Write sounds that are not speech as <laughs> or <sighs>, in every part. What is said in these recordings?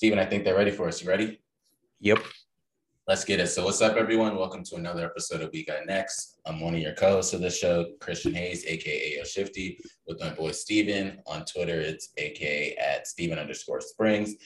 Steven, I think they're ready for us. You ready? Yep. Let's get it. So, what's up, everyone? Welcome to another episode of We Got Next. I'm one of your co hosts of the show, Christian Hayes, aka Yo Shifty, with my boy Steven. On Twitter, it's aka at Steven underscore Springs.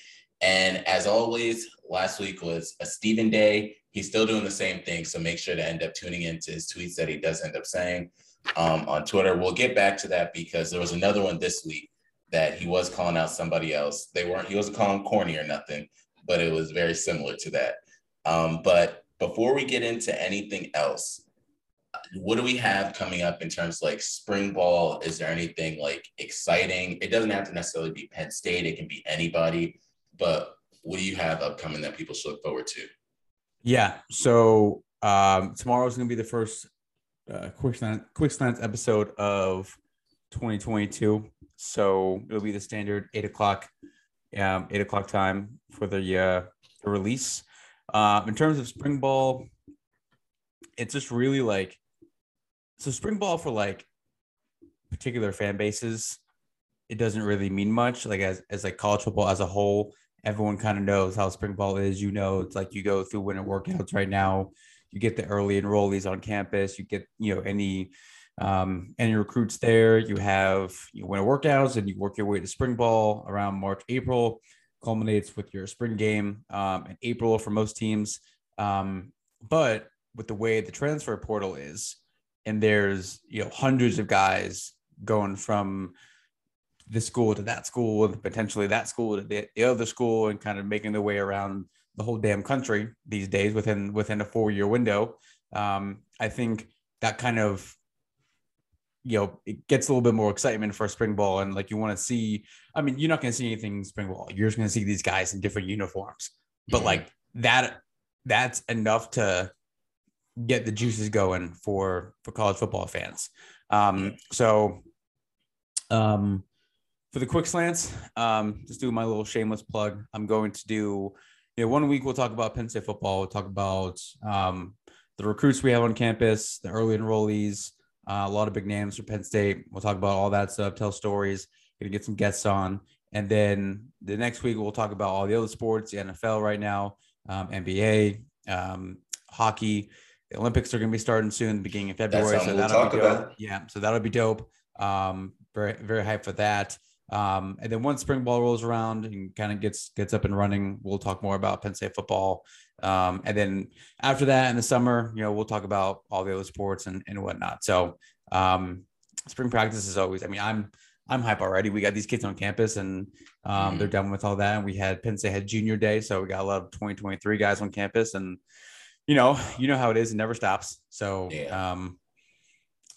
And as always, last week was a Steven day. He's still doing the same thing. So, make sure to end up tuning into his tweets that he does end up saying um, on Twitter. We'll get back to that because there was another one this week that he was calling out somebody else. They weren't, he wasn't calling corny or nothing, but it was very similar to that. Um, but before we get into anything else, what do we have coming up in terms like spring ball? Is there anything like exciting? It doesn't have to necessarily be Penn State, it can be anybody, but what do you have upcoming that people should look forward to? Yeah. So um, tomorrow is going to be the first uh, quick slant, quick slants episode of 2022. So it'll be the standard eight o'clock, um, eight o'clock time for the uh, the release. Uh, in terms of spring ball, it's just really like so spring ball for like particular fan bases. It doesn't really mean much. Like as as like college football as a whole, everyone kind of knows how spring ball is. You know, it's like you go through winter workouts right now. You get the early enrollees on campus. You get you know any um, any recruits there. You have you winter workouts and you work your way to spring ball around March, April culminates with your spring game um, in April for most teams. Um, but with the way the transfer portal is, and there's you know hundreds of guys going from this school to that school and potentially that school to the, the other school and kind of making their way around the whole damn country these days within within a four year window. Um, I think that kind of you know, it gets a little bit more excitement for spring ball. And like you want to see, I mean, you're not going to see anything in spring ball. You're just going to see these guys in different uniforms. But mm-hmm. like that, that's enough to get the juices going for for college football fans. Um, so um, for the quick slants, um, just do my little shameless plug. I'm going to do, you know, one week we'll talk about Penn State football. We'll talk about um, the recruits we have on campus, the early enrollees, uh, a lot of big names for Penn State. We'll talk about all that stuff, tell stories, gonna get some guests on. And then the next week, we'll talk about all the other sports, the NFL right now, um, NBA, um, hockey. The Olympics are going to be starting soon, beginning of February. So we'll that'll be dope. About. Yeah. So that'll be dope. Um, very, very hyped for that. Um, and then once spring ball rolls around and kind of gets gets up and running, we'll talk more about Penn State football. Um, and then after that, in the summer, you know, we'll talk about all the other sports and, and whatnot. So um, spring practice is always. I mean, I'm I'm hype already. We got these kids on campus and um, mm-hmm. they're done with all that. And we had Penn State had junior day, so we got a lot of 2023 guys on campus, and you know, you know how it is. It never stops. So yeah, um,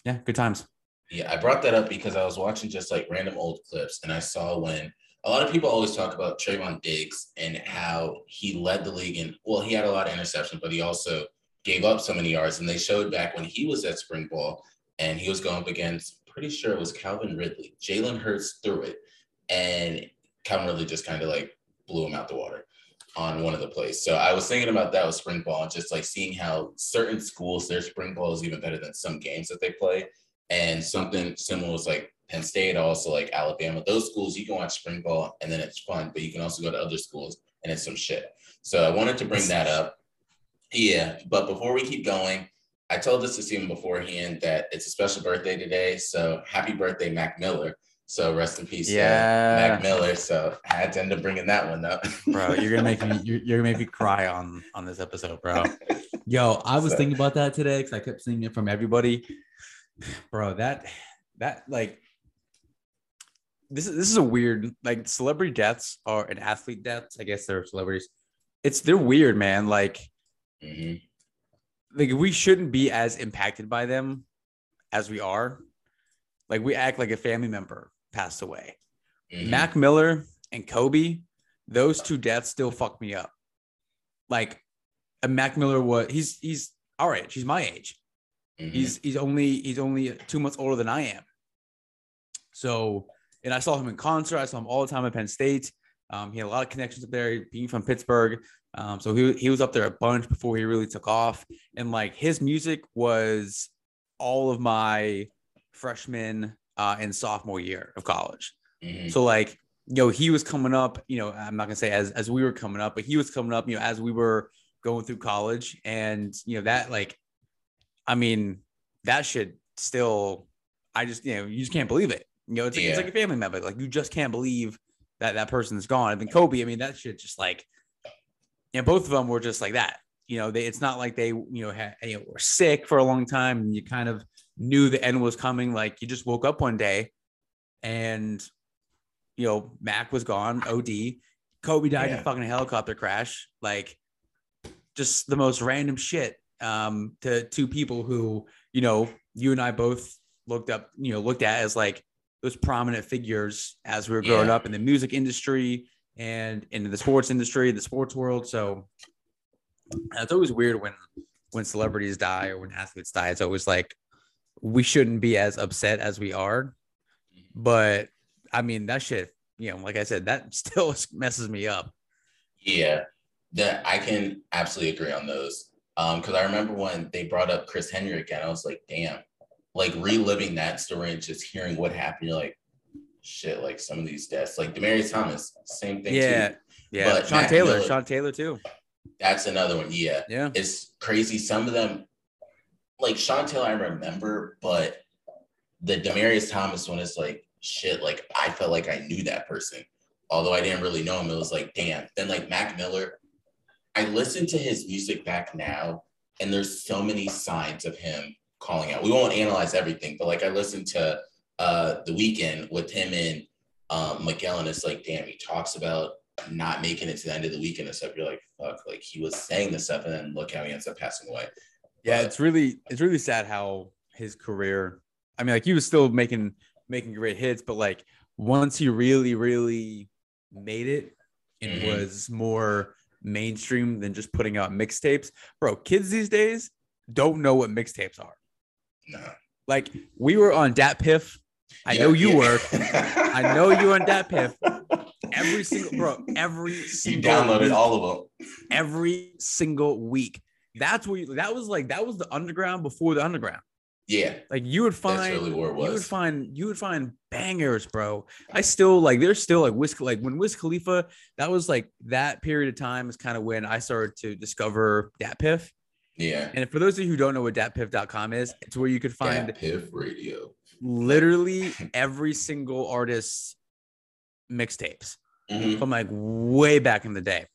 yeah good times. Yeah, I brought that up because I was watching just like random old clips and I saw when a lot of people always talk about Trevon Diggs and how he led the league and well, he had a lot of interceptions, but he also gave up so many yards. And they showed back when he was at spring ball and he was going up against pretty sure it was Calvin Ridley. Jalen Hurts threw it, and Calvin Ridley just kind of like blew him out the water on one of the plays. So I was thinking about that with spring ball and just like seeing how certain schools their spring ball is even better than some games that they play. And something similar was like Penn State, also like Alabama. Those schools you can watch spring ball and then it's fun, but you can also go to other schools and it's some shit. So I wanted to bring that up. Yeah, but before we keep going, I told this to Steven beforehand that it's a special birthday today. So happy birthday, Mac Miller. So rest in peace, yeah, Mac Miller. So I had to end up bringing that one up, <laughs> bro. You're gonna make me you're, you're, gonna make me cry on on this episode, bro. Yo, I was so. thinking about that today because I kept seeing it from everybody <sighs> bro that that like this is this is a weird like celebrity deaths are an athlete deaths i guess they're celebrities it's they're weird man like mm-hmm. like we shouldn't be as impacted by them as we are like we act like a family member passed away mm-hmm. mac miller and kobe those two deaths still fuck me up like a mac miller was he's he's all right she's my age Mm-hmm. He's he's only he's only two months older than I am. So, and I saw him in concert. I saw him all the time at Penn State. Um, he had a lot of connections up there, being from Pittsburgh. Um, so he he was up there a bunch before he really took off. And like his music was all of my freshman uh, and sophomore year of college. Mm-hmm. So like you know, he was coming up, you know, I'm not gonna say as as we were coming up, but he was coming up, you know, as we were going through college. And you know, that like, I mean, that should still I just, you know, you just can't believe it. You know, it's like, Yeah. it's like a family member. Like you just can't believe that that person's gone. I mean, Kobe, I mean, that shit just like, and both of them were just like that. You know, they, it's not like they, you know, had, you know, were sick for a long time and you kind of knew the end was coming. Like you just woke up one day and, you know, Mac was gone, OD. Kobe died in a fucking helicopter crash. Like just the most random shit um, to two people who, you know, you and I both looked up, you know, looked at as like those prominent figures as we were growing Yeah. up in the music industry and in the sports industry, the sports world. So it's always weird when when celebrities die or when athletes die. It's always like we shouldn't be as upset as we are. But I mean, that shit, you know, like I said, that <laughs> still messes me up. Yeah, that I can absolutely agree on those. Um, because I remember when they brought up Chris Henry again, I was like, damn, like reliving that story and just hearing what happened, you're like, shit, like some of these deaths, like Demaryius Thomas, same thing Yeah. too. Yeah. But Sean Mac Taylor, Miller- Sean Taylor too. That's another one. Yeah. Yeah. It's crazy. Some of them, like Sean Taylor, I remember, but the Demaryius Thomas one is like shit. Like I felt like I knew that person, although I didn't really know him. It was like, damn. Then like Mac Miller, I listen to his music back now, and there's so many signs of him calling out. We won't analyze everything, but like I listened to uh the weekend with him and um Miguel, and it's like, damn, he talks about not making it to the end of the weekend and stuff. You're like, fuck, like he was saying this stuff, and then look how he ends up passing away. Yeah, But- it's really it's really sad how his career. I mean, like he was still making making great hits, but like once he really really made it and Mhm. was more mainstream than just putting out mixtapes, bro. Kids these days don't know what mixtapes are. No. Like we were on DatPiff. I know you were. I know you were on DatPiff. <laughs> Every single bro, every You single downloaded week. all of them. every single week. That's where you, that was like that was the underground before the underground. Yeah, Like you would that's find really where it you would find you would find bangers, bro. I still like there's still like Wiz like when Wiz Khalifa, that was like that period of time is kind of when I started to discover DatPiff. Yeah. And for those of you who don't know what datpiff.com is, it's where you could find Piff Radio. literally <laughs> every single artist's mixtapes Mhm. from like way back in the day.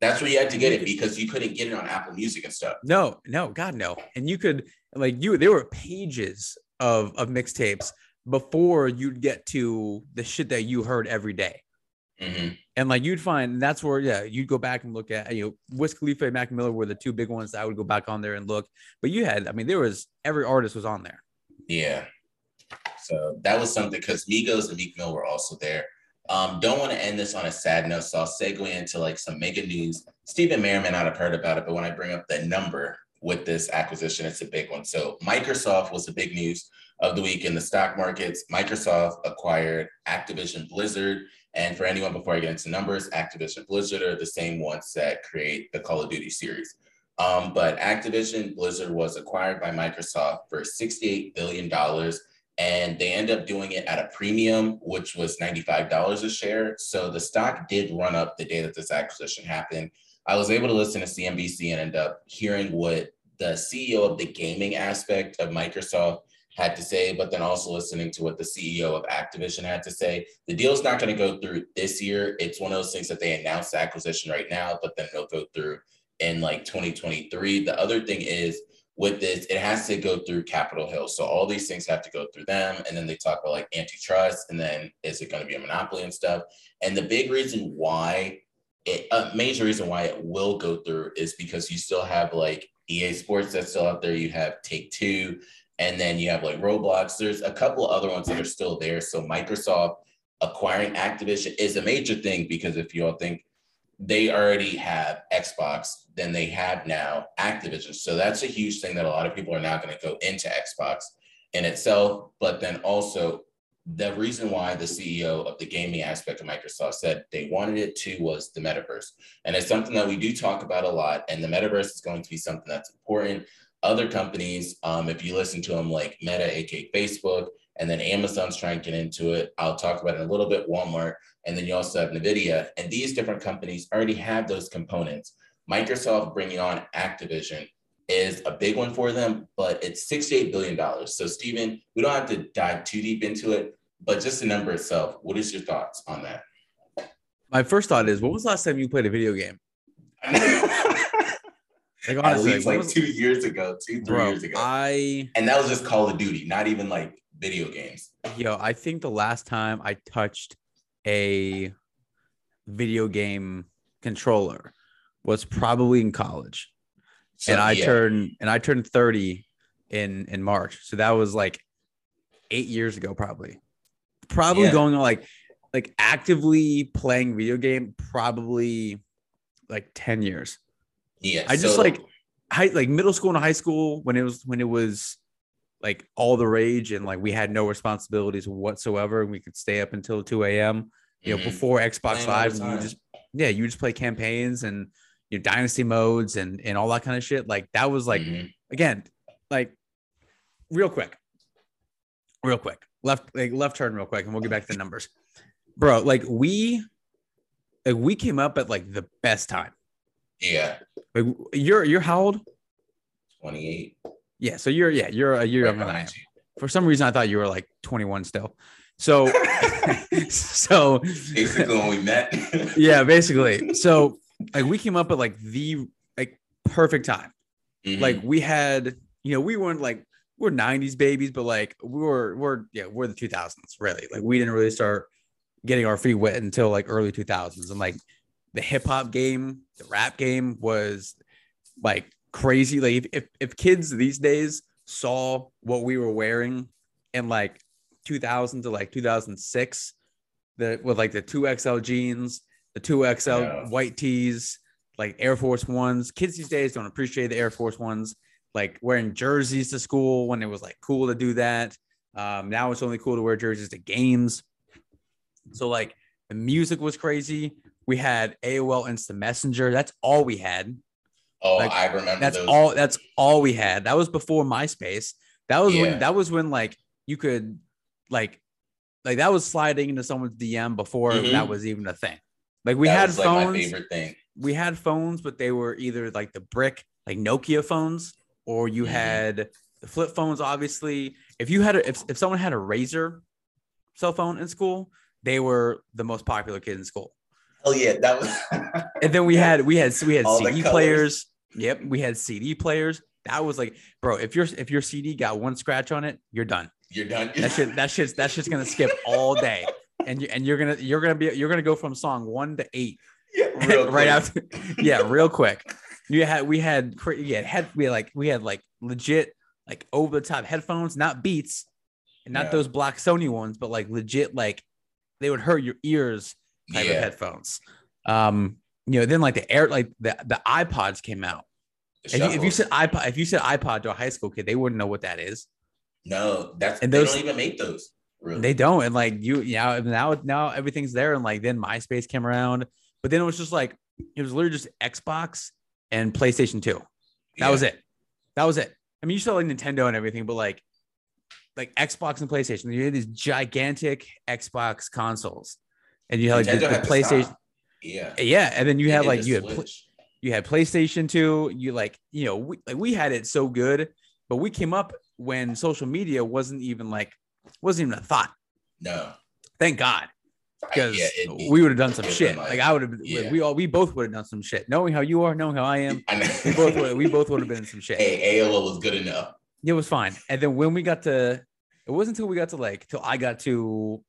That's where you had to get it because you couldn't get it on Apple Music and stuff. No, no, God, no. And you could like you there were pages of of mixtapes before you'd get to the shit that you heard every day. Hmm And like you'd find that's where yeah, you'd go back and look at you know Wiz Khalifa and Mac Miller were the two big ones that I would go back on there and look. But you had, I mean, there was every artist was on there. Yeah. So that was something because Migos and Meek Mill were also there. Um, don't want to end this on a sad note, so I'll segue into like some mega news. Stephen may or may not have heard about it, but when I bring up the number with this acquisition, it's a big one. So Microsoft was the big news of the week in the stock markets. Microsoft acquired Activision Blizzard. And for anyone before I get into numbers, Activision Blizzard are the same ones that create the Call of Duty series. Um, but Activision Blizzard was acquired by Microsoft for $68 billion. And they end up doing it at a premium, which was $95 a share. So the stock did run up the day that this acquisition happened. I was able to listen to CNBC and end up hearing what the CEO of the gaming aspect of Microsoft had to say, but then also listening to what the CEO of Activision had to say. The deal's not going to go through this year. It's one of those things that they announced the acquisition right now, but then it'll go through in like 2023. The other thing is with this, it has to go through Capitol Hill. So all these things have to go through them. And then they talk about like antitrust and then is it going to be a monopoly and stuff. And the big reason why it, a major reason why it will go through is because you still have like EA Sports that's still out there. You have Take Two, and then you have like Roblox. There's a couple other ones that are still there. So Microsoft acquiring Activision is a major thing because if you all think they already have Xbox, then they have now Activision. So that's a huge thing that a lot of people are now going to go into Xbox in itself. But then also, the reason why the CEO of the gaming aspect of Microsoft said they wanted it to was the metaverse. And it's something that we do talk about a lot. And the metaverse is going to be something that's important. Other companies, um, if you listen to them like Meta, aka Facebook, and then Amazon's trying to get into it. I'll talk about it in a little bit, Walmart, and then you also have NVIDIA. And these different companies already have those components. Microsoft bringing on Activision is a big one for them, but it's $68 billion. So, Stephen, we don't have to dive too deep into it, but just the number itself, what is your thoughts on that? My first thought is, when was the last time you played a video game? <laughs> like honestly, At least like, was, two years ago, two, three bro, years ago. I and that was just Call of Duty, not even like video games. Yo, I think the last time I touched a video game controller was probably in college. So, and I yeah. turned and I turned 30 in in March. So that was like 8 years ago probably. Probably yeah. going on like like actively playing video game probably like 10 years. Yeah. I just so, like high like middle school and high school when it was when it was like all the rage and like we had no responsibilities whatsoever and we could stay up until 2 a.m. You know, mm-hmm. before Xbox Playing Live, you just yeah, you just play campaigns and your know, dynasty modes and and all that kind of shit. Like that was like mm-hmm. again, like real quick, real quick, left like left turn real quick, and we'll get back to the numbers, bro. Like we, like we came up at like the best time. Yeah. Like you're you're how old? Twenty eight. Yeah, so you're yeah you're a year younger than I am. For some reason, I thought you were like 21 still. So, <laughs> so basically when we met. <laughs> yeah, basically. So like we came up at like the like perfect time. Mm-hmm. Like we had, you know, we weren't like we're 90s babies, but like we were we're yeah, we're the 2000s, really. Like we didn't really start getting our feet wet until like early 2000s. And like the hip hop game, the rap game was like crazy. Like if, if, kids these days saw what we were wearing in like 2000 to like 2006, the with like the 2XL jeans the two XL yeah. white tees, like Air Force Ones. Kids these days don't appreciate the Air Force Ones, like wearing jerseys to school when it was like cool to do that. Um, now it's only cool to wear jerseys to games. So like the music was crazy. We had AOL Instant Messenger. That's all we had. Oh, like, I remember. That's those. all. That's all we had. That was before MySpace. That was yeah. when. That was when like you could, like, like that was sliding into someone's DM before mm-hmm. that was even a thing. Like we that had was, phones. Like, my favorite thing. We had phones, but they were either like the brick, like Nokia phones, or you mm-hmm. had the flip phones. Obviously, if you had a, if if someone had a Razr cell phone in school, they were the most popular kid in school. Oh yeah, that was. <laughs> and then we had we had we had All CD players. Yep, we had CD players. That was like, bro, if your if your CD got one scratch on it, you're done. You're done. that shit that shit's that shit's gonna skip all day and you and you're gonna you're gonna be you're gonna go from song one to eight. Yeah, <laughs> right after. Yeah, real quick. You had we had yeah head we had like we had like legit like over the top headphones, not Beats, and not yeah. those black Sony ones, but like legit like they would hurt your ears type yeah. of headphones. Um, you know, then like the air like the the iPods came out. If you, if you, said iPod, if you said iPod to a high school kid, they wouldn't know what that is. No, that's and those, they don't even make those. Really? They don't. And like you, yeah, now now everything's there. And like then MySpace came around, but then it was just like it was literally just Xbox and PlayStation 2. That yeah. was it. That was it. I mean, you saw like Nintendo and everything, but like like Xbox and PlayStation, you had these gigantic Xbox consoles, and you had like the, the PlayStation. Yeah, yeah, and then you had like you had you had PlayStation 2. You like you know we, like we had it so good, but we came up when social media wasn't even like wasn't even a thought. No. Thank God. Because yeah, we would have done some shit. Like, like, I would have, yeah. we all, we both would have done some shit. Knowing how you are, knowing how I am, <laughs> I we both, would, we both would have been in some shit. Hey, AOL was good enough. It was fine. And then when we got to, it wasn't until we got to like, till I got to,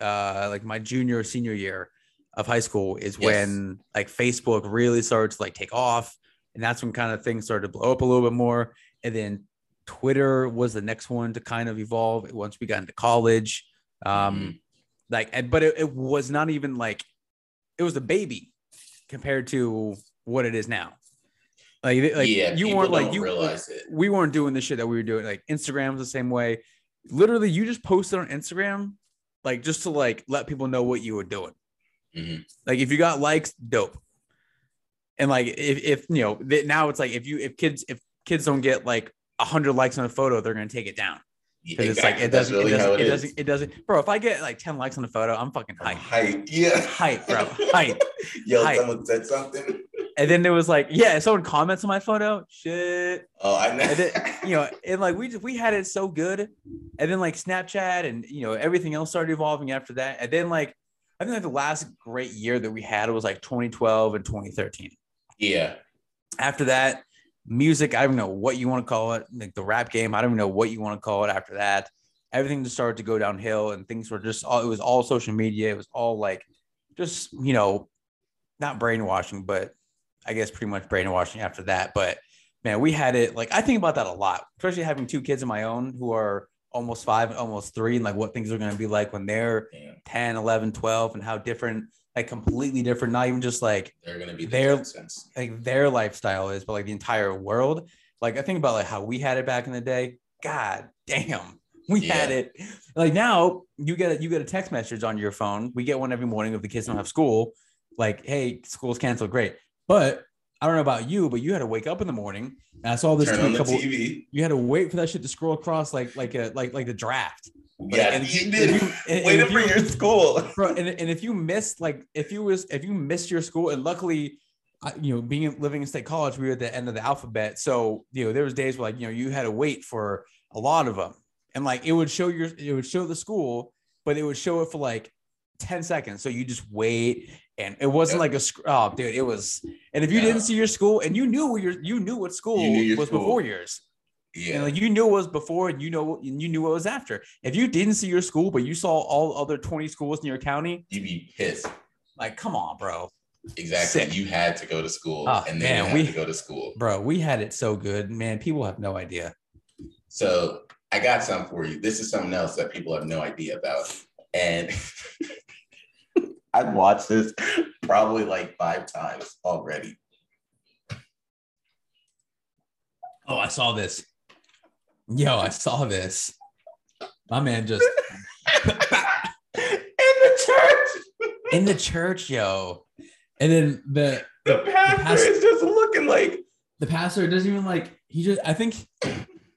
uh, like my junior senior year of high school is yes. when like Facebook really started to like take off, and that's when kind of things started to blow up a little bit more. And then Twitter was the next one to kind of evolve once we got into college. Um, mm-hmm. like, but it, it, was not even like it was a baby compared to what it is now. Like, like yeah, you weren't like you realize it. We weren't doing the shit that we were doing. Like Instagram's the same way. Literally, you just posted on Instagram, like just to like let people know what you were doing. Mm-hmm. Like if you got likes, dope. And like if, if you know now it's like if you if kids if kids don't get like a hundred likes on a photo, they're gonna take it down. Because it's like it doesn't, it doesn't, it, it doesn't, it doesn't, bro. If I get like 10 likes on the photo, I'm fucking hype. Hype, yeah. Hype, bro. Hype. <laughs> Yo, Hype. someone said something. And then there was like, yeah, someone comments on my photo. Shit. Oh, I know. And then, you know, and like we just we had it so good. And then like Snapchat and you know, everything else started evolving after that. And then like I think like the last great year that we had was like 2012 and 2013. yeah. After that, music, I don't know what you want to call it, like the rap game, I don't even know what you want to call it after that. Everything just started to go downhill and things were just all it was all social media. It was all like just, you know, not brainwashing, but I guess pretty much brainwashing after that. But man, we had it like I think about that a lot, especially having two kids of my own who are almost five, and almost three, and like what things are going to be like when they're Yeah. 10, 11, 12, and how different, like completely different, not even just like They're gonna be their like their lifestyle is, but like the entire world. Like I think about like how we had it back in the day. God damn, we had it. Like now, you get a, you get a text message on your phone. We get one every morning if the kids don't have school. Like, hey, school's canceled. Great, but I don't know about you, but you had to wake up in the morning. And I saw this Turn on the couple. TV. You had to wait for that shit to scroll across like like a like like the draft. Yeah, and you did. you- <laughs> and- and Waiting if for you- your school. <laughs> bro and, and if you missed like if you was if you missed your school and luckily I- you know being living in state college we were at the end of the alphabet so you know there was days where like you know you had to wait for a lot of them and like it would show your it would show the school but it would show it for like 10 seconds so you just wait and it wasn't Yep. like a oh dude it was and if you Yeah. didn't see your school and you knew where your you knew what school knew was school. before yours Yeah. and like you knew what was before and you know and you knew what was after if you didn't see your school but you saw all other 20 schools in your county You'd be pissed. like, come on, bro. Exactly. Sick. You had to go to school Oh, and then man, you had we- to go to school. Bro, we had it so good. Man, people have no idea. So I got something for you. This is something else that people have no idea about. And <laughs> I've watched this probably like five times already. Oh, I saw this. Yo, I saw this. My man just <laughs> In the church, in the church, yo. And then the the pastor pastor- is just looking like the pastor doesn't even like he just I think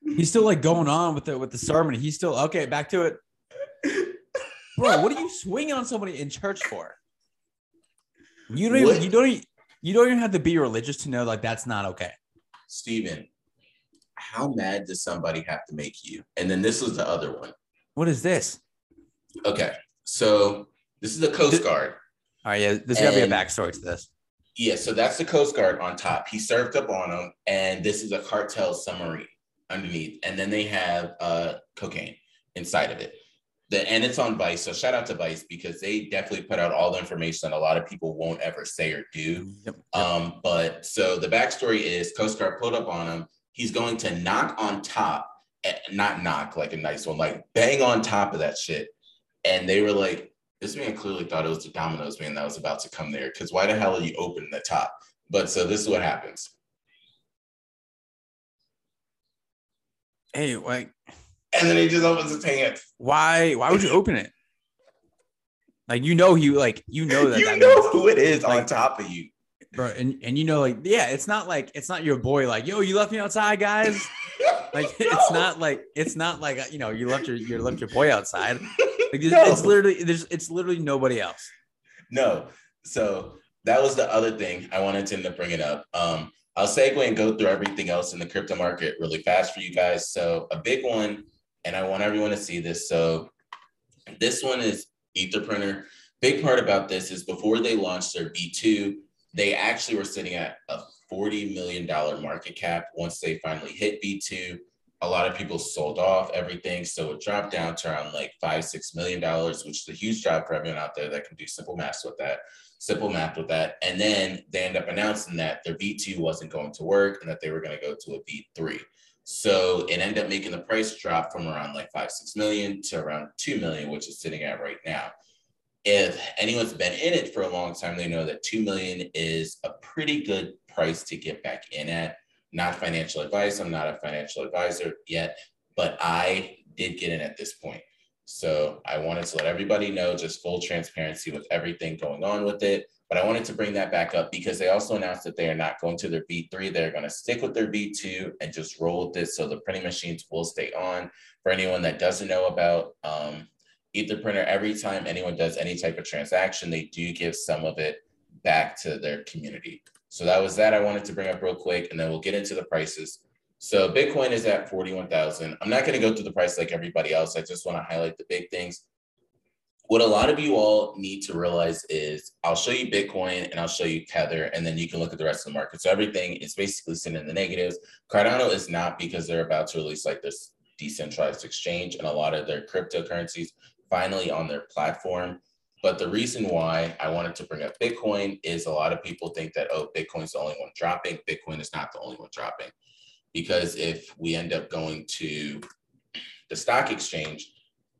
he's still like going on with the with the sermon. He's still okay, back to it. Bro, what are you swinging on somebody in church for? You don't What? even you don't e- you don't even have to be religious to know like that's not okay. Steven, how mad does somebody have to make you? And then this was the other one. What is this? Okay. So this is the Coast Guard. All right, yeah, there's gotta be a backstory to this. Yeah, so that's the Coast Guard on top. He served up on them, and this is a cartel submarine underneath. And then they have uh, cocaine inside of it. The, and it's on Vice. So shout out to Vice because they definitely put out all the information that a lot of people won't ever say or do. Yep. Um, but so the backstory is Coast Guard pulled up on him. He's going to knock on top, eh, not knock like a nice one, like bang on top of that shit. And they were like, this man clearly thought it was the Domino's man that was about to come there. Because why the hell are you opening the top? But so this is what happens. Hey, like And then he just opens his pants. why why would you open it? Like you know he like you know that you that know means- who it is on top of you. bro, and, and you know like yeah, it's not like it's not your boy like yo you left me outside guys. <laughs> Like it's not like it's not like you know you left your you left your boy outside. <laughs> Like it's, No. it's literally there's it's literally nobody else. No. So that was the other thing I wanted to bring it up. Um, I'll segue and go through everything else in the crypto market really fast for you guys. So a big one, and I want everyone to see this. So this one is Etherprinter. Big part about this is before they launched their V2, they actually were sitting at a $40 million market cap. Once they finally hit V2, a lot of people sold off everything. So it dropped down to around like five, six million dollars, which is a huge drop for everyone out there that can do simple math with that. Simple math with that. And then they end up announcing that their V2 wasn't going to work and that they were going to go to a V3. So it ended up making the price drop from around like five, six million to around two million, which is sitting at right now. If anyone's been in it for a long time, they know that two million is a pretty good price to get back in at. Not financial advice. I'm not a financial advisor yet, but I did get in at this point. So I wanted to let everybody know just full transparency with everything going on with it. But I wanted to bring that back up because they also announced that they are not going to their V3. They're going to stick with their V2 and just roll with this. So the printing machines will stay on. For anyone that doesn't know about um, Ether Printer, every time anyone does any type of transaction, they do give some of it back to their community. So that was that I wanted to bring up real quick, and then we'll get into the prices. So Bitcoin is at 41,000. I'm not going to go through the price like everybody else. I just want to highlight the big things. What a lot of you all need to realize is I'll show you Bitcoin and I'll show you Tether, and then you can look at the rest of the market. So everything is basically sitting in the negatives. Cardano is not because they're about to release like this decentralized exchange and a lot of their cryptocurrencies finally on their platform. But the reason why I wanted to bring up Bitcoin is a lot of people think that, oh, Bitcoin's the only one dropping. Bitcoin is not the only one dropping because if we end up going to the stock exchange,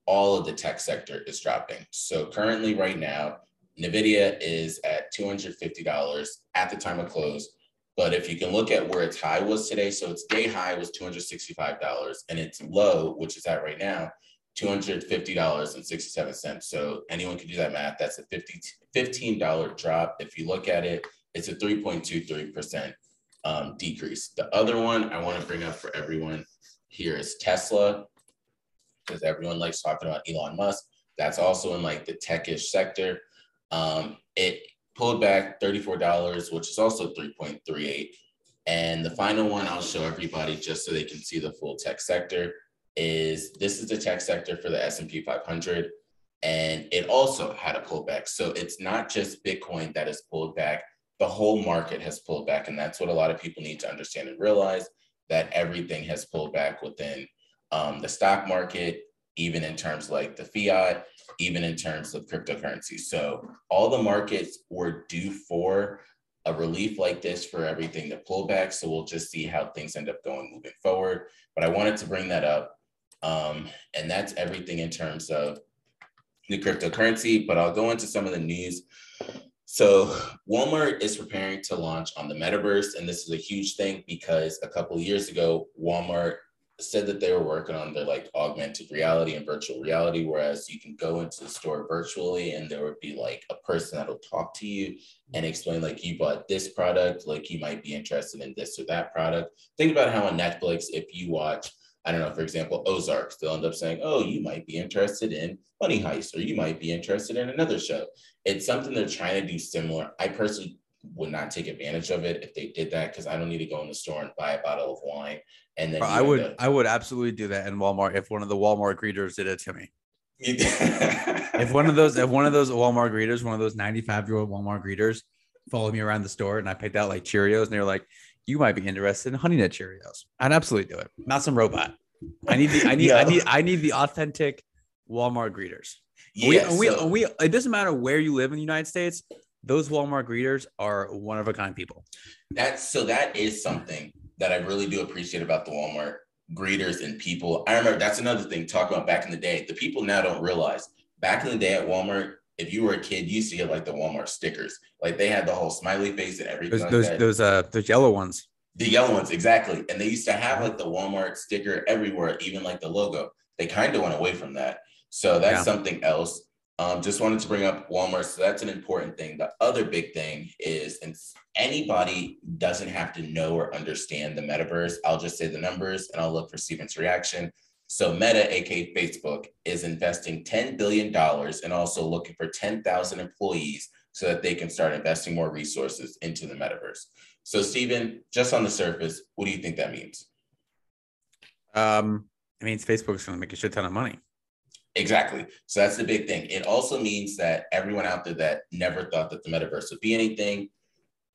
all of the tech sector is dropping. So currently, right now, NVIDIA is at $250 at the time of close. But if you can look at where its high was today, so its day high was $265 and its low, which is at right now, $250.67. So anyone can do that math. That's a $50, $15 drop. If you look at it, it's a 3.23% um, decrease. The other one I want to bring up for everyone here is Tesla, because everyone likes talking about Elon Musk. That's also in like the techish sector. Um, it pulled back $34, which is also 3.38. And the final one I'll show everybody just so they can see the full tech sector is this is the tech sector for the S&P 500 and it also had a pullback. So it's not just Bitcoin that has pulled back the whole market has pulled back. And that's what a lot of people need to understand and realize that everything has pulled back within um, the stock market, even in terms like the fiat, even in terms of cryptocurrency. So all the markets were due for a relief like this for everything that pulled back. So we'll just see how things end up going moving forward. But I wanted to bring that up. Um, and that's everything in terms of the cryptocurrency. But I'll go into some of the news so Walmart is preparing to launch on the metaverse, and this is a huge thing because a couple years ago, Walmart said that they were working on their like augmented reality and virtual reality, whereas you can go into the store virtually and there would be like a person that'll talk to you and explain like you bought this product, like you might be interested in this or that product. Think about how on Netflix, if you watch I don't know, for example, Ozarks, they'll end up saying, oh, you might be interested in Money Heist, or you might be interested in another show. It's something they're trying to do similar. I personally would not take advantage of it if they did that because I don't need to go in the store and buy a bottle of wine. And then I would, I would absolutely do that in Walmart if one of the Walmart greeters did it to me. <laughs> if one of those, if one of those Walmart greeters, one of those 95 year old Walmart greeters followed me around the store and I picked out like Cheerios and they were like, you might be interested in Honey Nut Cheerios. I'd absolutely do it. Not some robot. I need the I need yeah. I need I need the authentic Walmart greeters. Yeah, we, so, we, we it doesn't matter where you live in the United States. Those Walmart greeters are one of a kind people. That's so that is something that I really do appreciate about the Walmart greeters and people. I remember that's another thing talking about back in the day. The people now don't realize back in the day at Walmart, if you were a kid, you used to get like the Walmart stickers. Like they had the whole smiley face and everything. Those like those, those uh those yellow ones. The yellow ones, exactly. And they used to have like the Walmart sticker everywhere, even like the logo. They kind of went away from that. So that's yeah. something else. Um, just wanted to bring up Walmart. So that's an important thing. The other big thing is, and anybody doesn't have to know or understand the metaverse. I'll just say the numbers and I'll look for Steven's reaction. So Meta, aka Facebook, is investing $10 billion and also looking for 10,000 employees so that they can start investing more resources into the metaverse. So, Stephen, just on the surface, what do you think that means? Um, it means Facebook's going to make a shit ton of money. Exactly. So that's the big thing. It also means that everyone out there that never thought that the metaverse would be anything,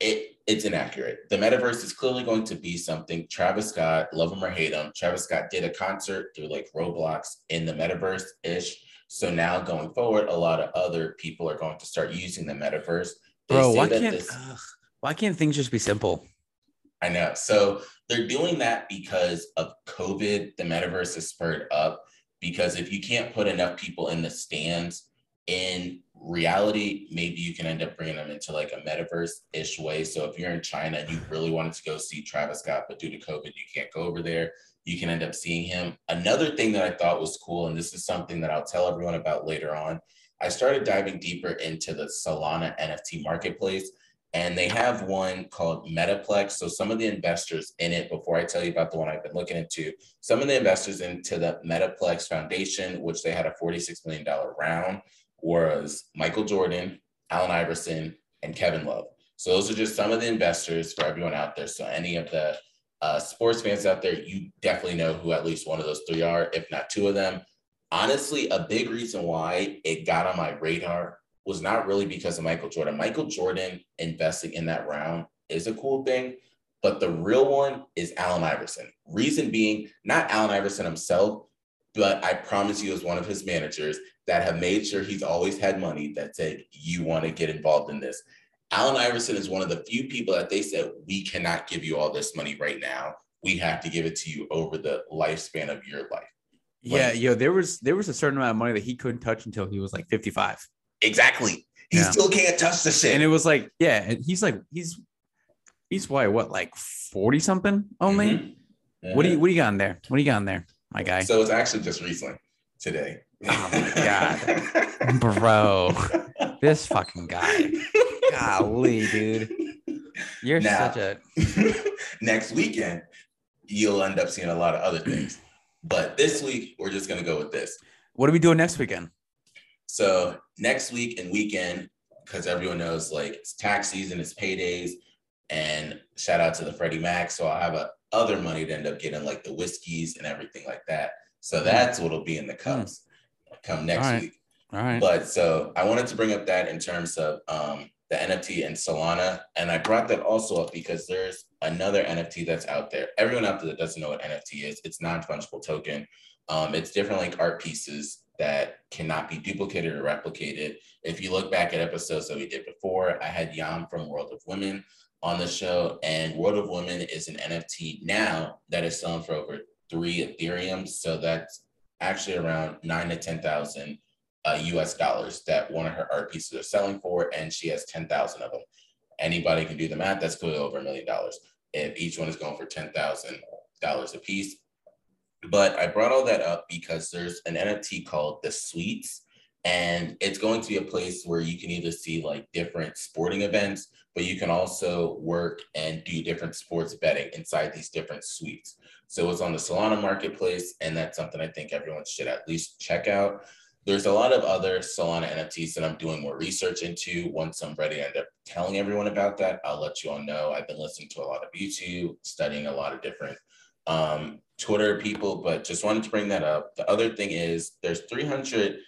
it it's inaccurate. The metaverse is clearly going to be something. Travis Scott, love him or hate him, Travis Scott did a concert through like Roblox in the metaverse ish. So now going forward, a lot of other people are going to start using the metaverse. They Bro, why can't this, why can't things just be simple? I know. So they're doing that because of COVID. The metaverse is spurred up because if you can't put enough people in the stands in reality, maybe you can end up bringing them into like a metaverse ish way. So if you're in China and you really wanted to go see Travis Scott, but due to COVID, you can't go over there, you can end up seeing him. Another thing that I thought was cool, and this is something that I'll tell everyone about later on. I started diving deeper into the Solana NFT marketplace. And they have one called Metaplex. So some of the investors in it, before I tell you about the one I've been looking into, some of the investors into the Metaplex Foundation, which they had a $46 million round, was Michael Jordan, Allen Iverson, and Kevin Love. So those are just some of the investors for everyone out there. So any of the uh, sports fans out there, you definitely know who at least one of those three are, if not two of them. Honestly, a big reason why it got on my radar was not really because of Michael Jordan. Michael Jordan investing in that round is a cool thing, but the real one is Allen Iverson. Reason being, not Allen Iverson himself, but I promise you, as one of his managers that have made sure he's always had money that said, You want to get involved in this. Allen Iverson is one of the few people that they said, We cannot give you all this money right now. We have to give it to you over the lifespan of your life. Yeah, yo, there was there was a certain amount of money that he couldn't touch until he was like 55. Exactly. He yeah. still can't touch the shit. And it was like, yeah, and he's like, he's he's why what, like 40 something only? Mm-hmm. Yeah. What do you what do you got in there? What do you got in there, my guy? So it's actually just recently today. Oh my god. Bro. This fucking guy. Golly, dude. You're now, such a <laughs> next weekend, you'll end up seeing a lot of other things. But this week, we're just gonna go with this. What are we doing next weekend? So next week and weekend, because everyone knows like it's tax season, it's paydays, and shout out to the Freddie Mac. So I'll have a, other money to end up getting like the whiskeys and everything like that. So hmm. that's what'll be in the cups mm. come next All right. week. All right. But so I wanted to bring up that in terms of um, the NFT and Solana. And I brought that also up because there's another NFT that's out there. Everyone out there that doesn't know what NFT is, it's non-fungible token. Um, it's different like art pieces that cannot be duplicated or replicated. If you look back at episodes that we did before, I had Yam from World of Women on the show, and World of Women is an NFT now that is selling for over three Ethereum. So that's actually around nine to 10,000 uh, US dollars that one of her art pieces are selling for, and she has 10,000 of them. Anybody can do the math, that's clearly over a million dollars. If each one is going for $10,000 a piece, but I brought all that up because there's an NFT called The Suites, and it's going to be a place where you can either see like different sporting events, but you can also work and do different sports betting inside these different suites. So it's on the Solana marketplace, and that's something I think everyone should at least check out. There's a lot of other Solana NFTs that I'm doing more research into. Once I'm ready to end up telling everyone about that, I'll let you all know. I've been listening to a lot of YouTube, studying a lot of different um, Twitter people, but just wanted to bring that up. The other thing is there's 300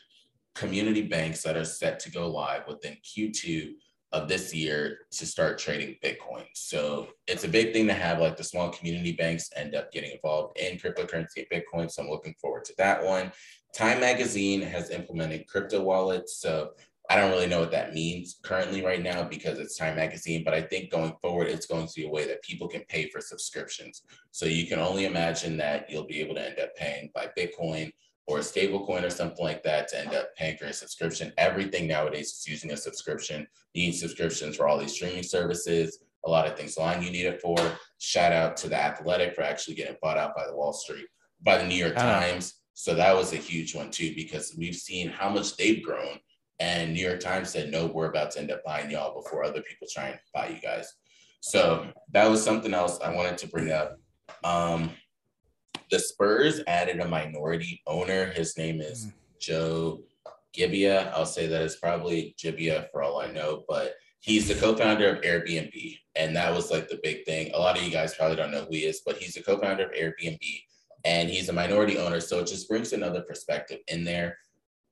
community banks that are set to go live within Q2 of this year to start trading Bitcoin. So it's a big thing to have like the small community banks end up getting involved in cryptocurrency Bitcoin. So I'm looking forward to that one. Time Magazine has implemented crypto wallets. So I don't really know what that means currently right now because it's Time Magazine, but I think going forward, it's going to be a way that people can pay for subscriptions. So you can only imagine that you'll be able to end up paying by Bitcoin or a stable coin or something like that to end up paying for a subscription. Everything nowadays is using a subscription. You need subscriptions for all these streaming services, a lot of things online you need it for. Shout out to the Athletic for actually getting bought out by the Wall Street, by the New York Times. So that was a huge one too, because we've seen how much they've grown and New York Times said, no, we're about to end up buying y'all before other people try and buy you guys. So that was something else I wanted to bring up. Um, the Spurs added a minority owner. His name is hmm. Joe Gebbia. I'll say that it's probably Gibbia for all I know, but he's the co-founder of Airbnb. And that was like the big thing. A lot of you guys probably don't know who he is, but he's the co-founder of Airbnb and he's a minority owner. So it just brings another perspective in there.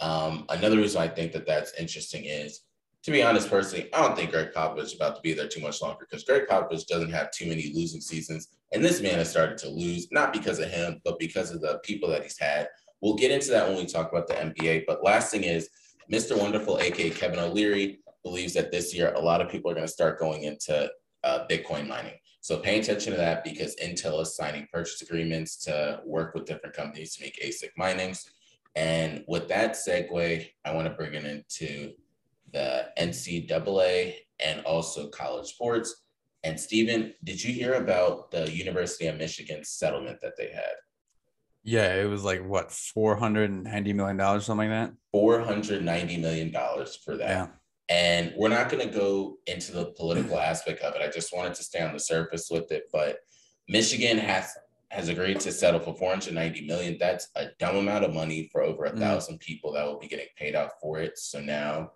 Um, another reason I think that that's interesting is, to be honest, personally, I don't think Gregg Popovich is about to be there too much longer because Gregg Popovich doesn't have too many losing seasons. And this man has started to lose, not because of him, but because of the people that he's had. We'll get into that when we talk about the NBA. But last thing is, Mr. Wonderful, aka Kevin O'Leary, believes that this year a lot of people are going to start going into uh, Bitcoin mining. So pay attention to that because Intel is signing purchase agreements to work with different companies to make ASIC minings. And with that segue, I want to bring it into the NCAA and also college sports. And Stephen, did you hear about the University of Michigan settlement that they had? Yeah, it was like what four hundred and ninety million dollars, something like that. Four hundred ninety million dollars for that. Yeah. And we're not going to go into the political aspect of it. I just wanted to stay on the surface with it. But Michigan has has agreed to settle for 490 million. That's a dumb amount of money for over a Mm. thousand people that will be getting paid out for it. So now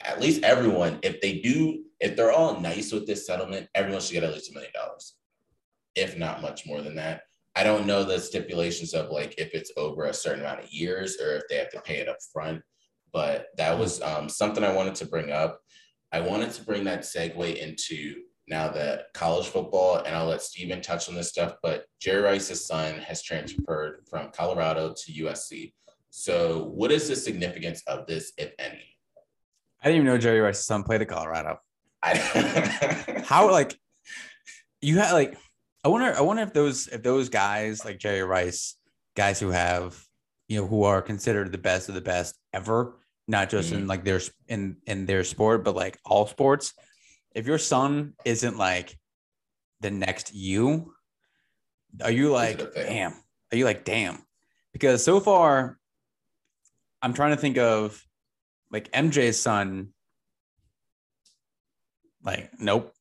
at least everyone, if they do, if they're all nice with this settlement, everyone should get at least a million dollars, if not much more than that. I don't know the stipulations of like if it's over a certain amount of years or if they have to pay it up front, but that was um, something I wanted to bring up. I wanted to bring that segue into now that college football, and I'll let Steven touch on this stuff, but Jerry Rice's son has transferred from Colorado to USC. So, what is the significance of this, if any? I didn't even know Jerry Rice's son played at Colorado. I, How <laughs> like you had like I wonder I wonder if those if those guys like Jerry Rice, guys who have you know who are considered the best of the best ever, not just in mm-hmm. like their in in their sport, but like all sports. If your son isn't like the next you, are you like it a fail? damn? Are you like damn? Because so far, I'm trying to think of like MJ's son. Like nope.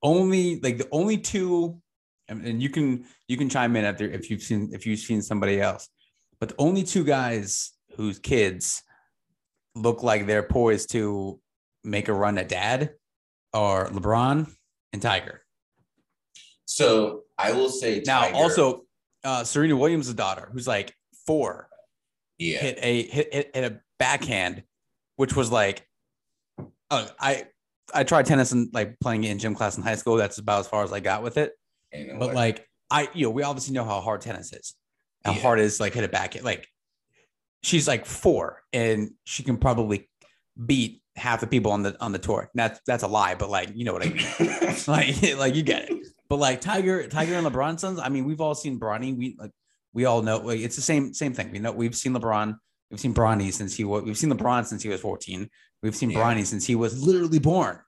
Only like the only two, and, and you can you can chime in after if you've seen if you've seen somebody else, but the only two guys whose kids look like they're poised to make a run at dad are LeBron and Tiger. so I will say Now, Tiger- also uh, Serena Williams' daughter, who's like four, yeah, hit a hit, hit, hit a backhand, which was like, uh, I I tried tennis and like playing it in gym class in high school. That's about as far as I got with it. But what? like I, you know, we obviously know how hard tennis is. How Yeah. hard it is like hit a backhand. Like she's like four, and she can probably beat half the people on the on the tour. That's that's a lie, but like you know what I mean. <laughs> like <laughs> like you get it. But like Tiger, Tiger and LeBron sons. I mean, we've all seen Bronny. We like we all know like, it's the same same thing. We know we've seen LeBron. We've seen Bronny since he was. We've seen LeBron since he was fourteen. We've seen Yeah. Bronny since he was literally born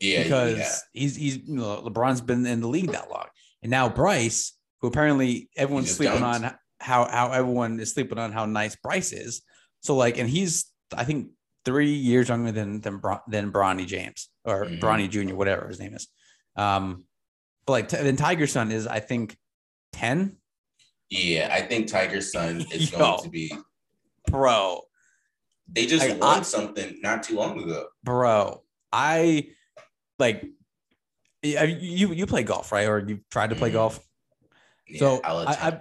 yeah, because yeah. he's he's you know LeBron's been in the league that long, and now Bryce, who apparently everyone's sleeping on how how everyone is sleeping on how nice Bryce is. So like, and he's I think three years younger than than than Bronny James or Mhm. Bronny Jr. whatever his name is. Um, but like then Tiger's son is I think ten, Yeah, I think Tiger's son is <laughs> Yo. going to be. bro. They just Like, won I- something not too long ago. bro i like you you play golf right or you've tried to play Mhm. golf Yeah, So, I- I-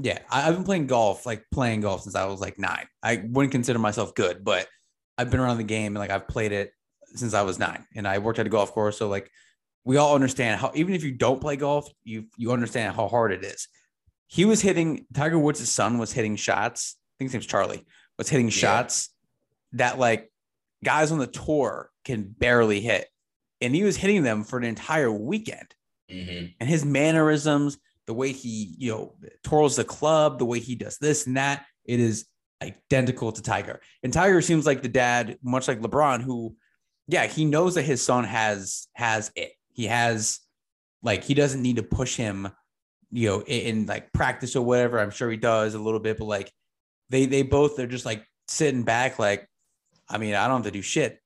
yeah i've been playing golf like playing golf since i was like nine i wouldn't consider myself good but i've been around the game and like i've played it since i was nine and i worked at a golf course. So like we all understand how even if you don't play golf you you understand how hard it is. He was hitting tiger woods' son was hitting shots. I think his name's charlie. Was hitting Yeah. shots that like guys on the tour can barely hit. And he was hitting them for an entire weekend. Mhm. and his mannerisms, the way he, you know, twirls the club, the way he does this and that, it is identical to Tiger. And Tiger seems like the dad, much like LeBron, who, yeah, he knows that his son has has it. He has like he doesn't need to push him, you know, in, in like practice or whatever. I'm sure he does a little bit, but like they they both they're just like sitting back, like, I mean, I don't have to do shit.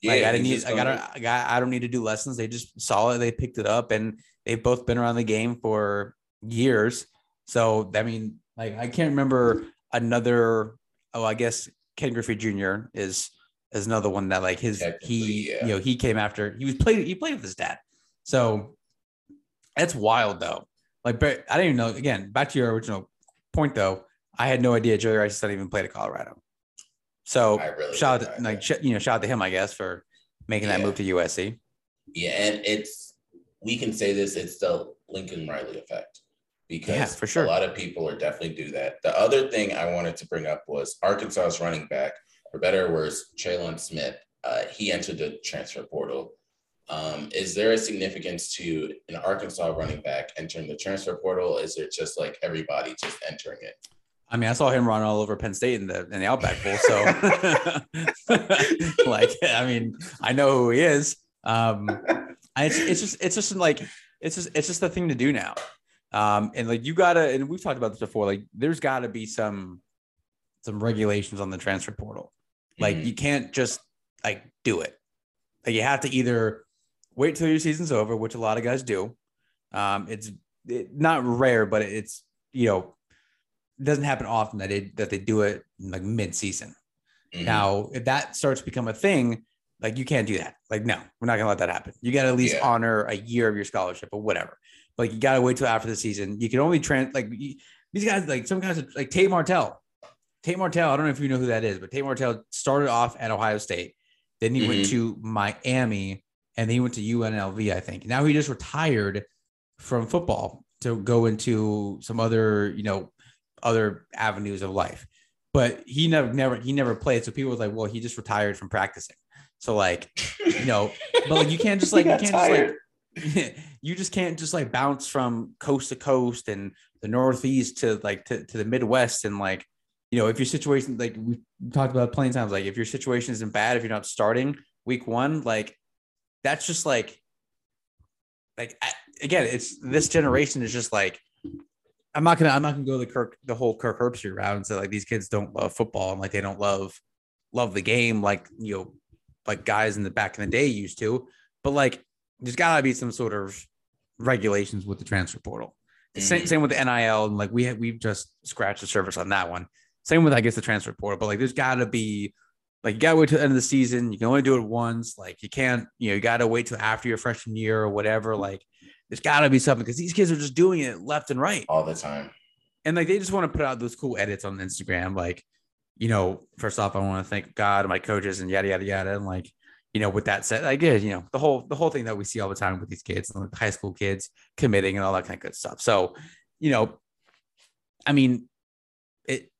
Yeah, like I didn't need, I gonna- got, I got, I don't need to do lessons. They just saw it, they picked it up, and they've both been around the game for years. So I mean, like I can't remember another. Oh, I guess Ken Griffey Jr. is is another one that like his he yeah. you know he came after he was played he played with his dad. So that's wild though. Like, but I didn't even know. Again, back to your original point though. I had no idea Jerry Rice not even played at Colorado. So really shout out, either. like sh- you know, shout out to him, I guess, for making that move to USC. Yeah, and it's we can say this, it's the Lincoln Riley effect. Because Yeah, for sure. a lot of people are definitely do that. The other thing I wanted to bring up was Arkansas's running back, for better or worse, Trelon Smith. Uh, he entered the transfer portal. Um, is there a significance to an Arkansas running back entering the transfer portal? Is it just like everybody just entering it? I mean, I saw him run all over Penn State in the in the Outback Bowl. So, <laughs> like, I mean, I know who he is. Um, it's, it's just it's just like it's just it's just the thing to do now. Um, and like you gotta, and we've talked about this before, like there's gotta be some some regulations on the transfer portal. Like Mhm. you can't just like do it. Like you have to either wait till your season's over, which a lot of guys do. Um, it's it, not rare, but it's you know it doesn't happen often that they that they do it like mid season. Mhm. Now, if that starts to become a thing, like you can't do that. Like, no, we're not gonna let that happen. You gotta at least Yeah. honor a year of your scholarship or whatever. Like you gotta wait till after the season. You can only trans like you- these guys, like some guys are like Tate Martell. Tate Martell, I don't know if you know who that is, but Tate Martell started off at Ohio State. Then he went Mhm. to Miami and then he went to UNLV, I think. Now he just retired from football to go into some other, you know, other avenues of life. But he never, never, he never played. So people was like, well, he just retired from practicing. So like, you know, but like you can't just like <laughs> you can't tired. just like <laughs> you just can't just like bounce from coast to coast and the Northeast to like to, to the Midwest and like you know if your situation like we talked about plenty times like if your situation isn't bad if you're not starting week one like that's just like like again it's this generation is just like I'm not gonna I'm not gonna go the Kirk the whole Kirk Herbstreit route and say like these kids don't love football and like they don't love love the game like you know like guys in the back in the day used to. But like there's gotta be some sort of regulations with the transfer portal same, Mhm. same with the NIL and like we have we've just scratched the surface on that one same with I guess the transfer portal but like there's gotta be like you gotta wait till the end of the season you can only do it once like you can't you know you gotta wait till after your freshman year or whatever like there's gotta be something because these kids are just doing it left and right all the time. and like they just want to put out those cool edits on Instagram. Like, you know, first off, I want to thank God and my coaches and yada yada yada. And like, you know, with that said, like, yeah, you know, the whole the whole thing that we see all the time with these kids and like high school kids committing and all that kind of good stuff. So, you know, I mean, it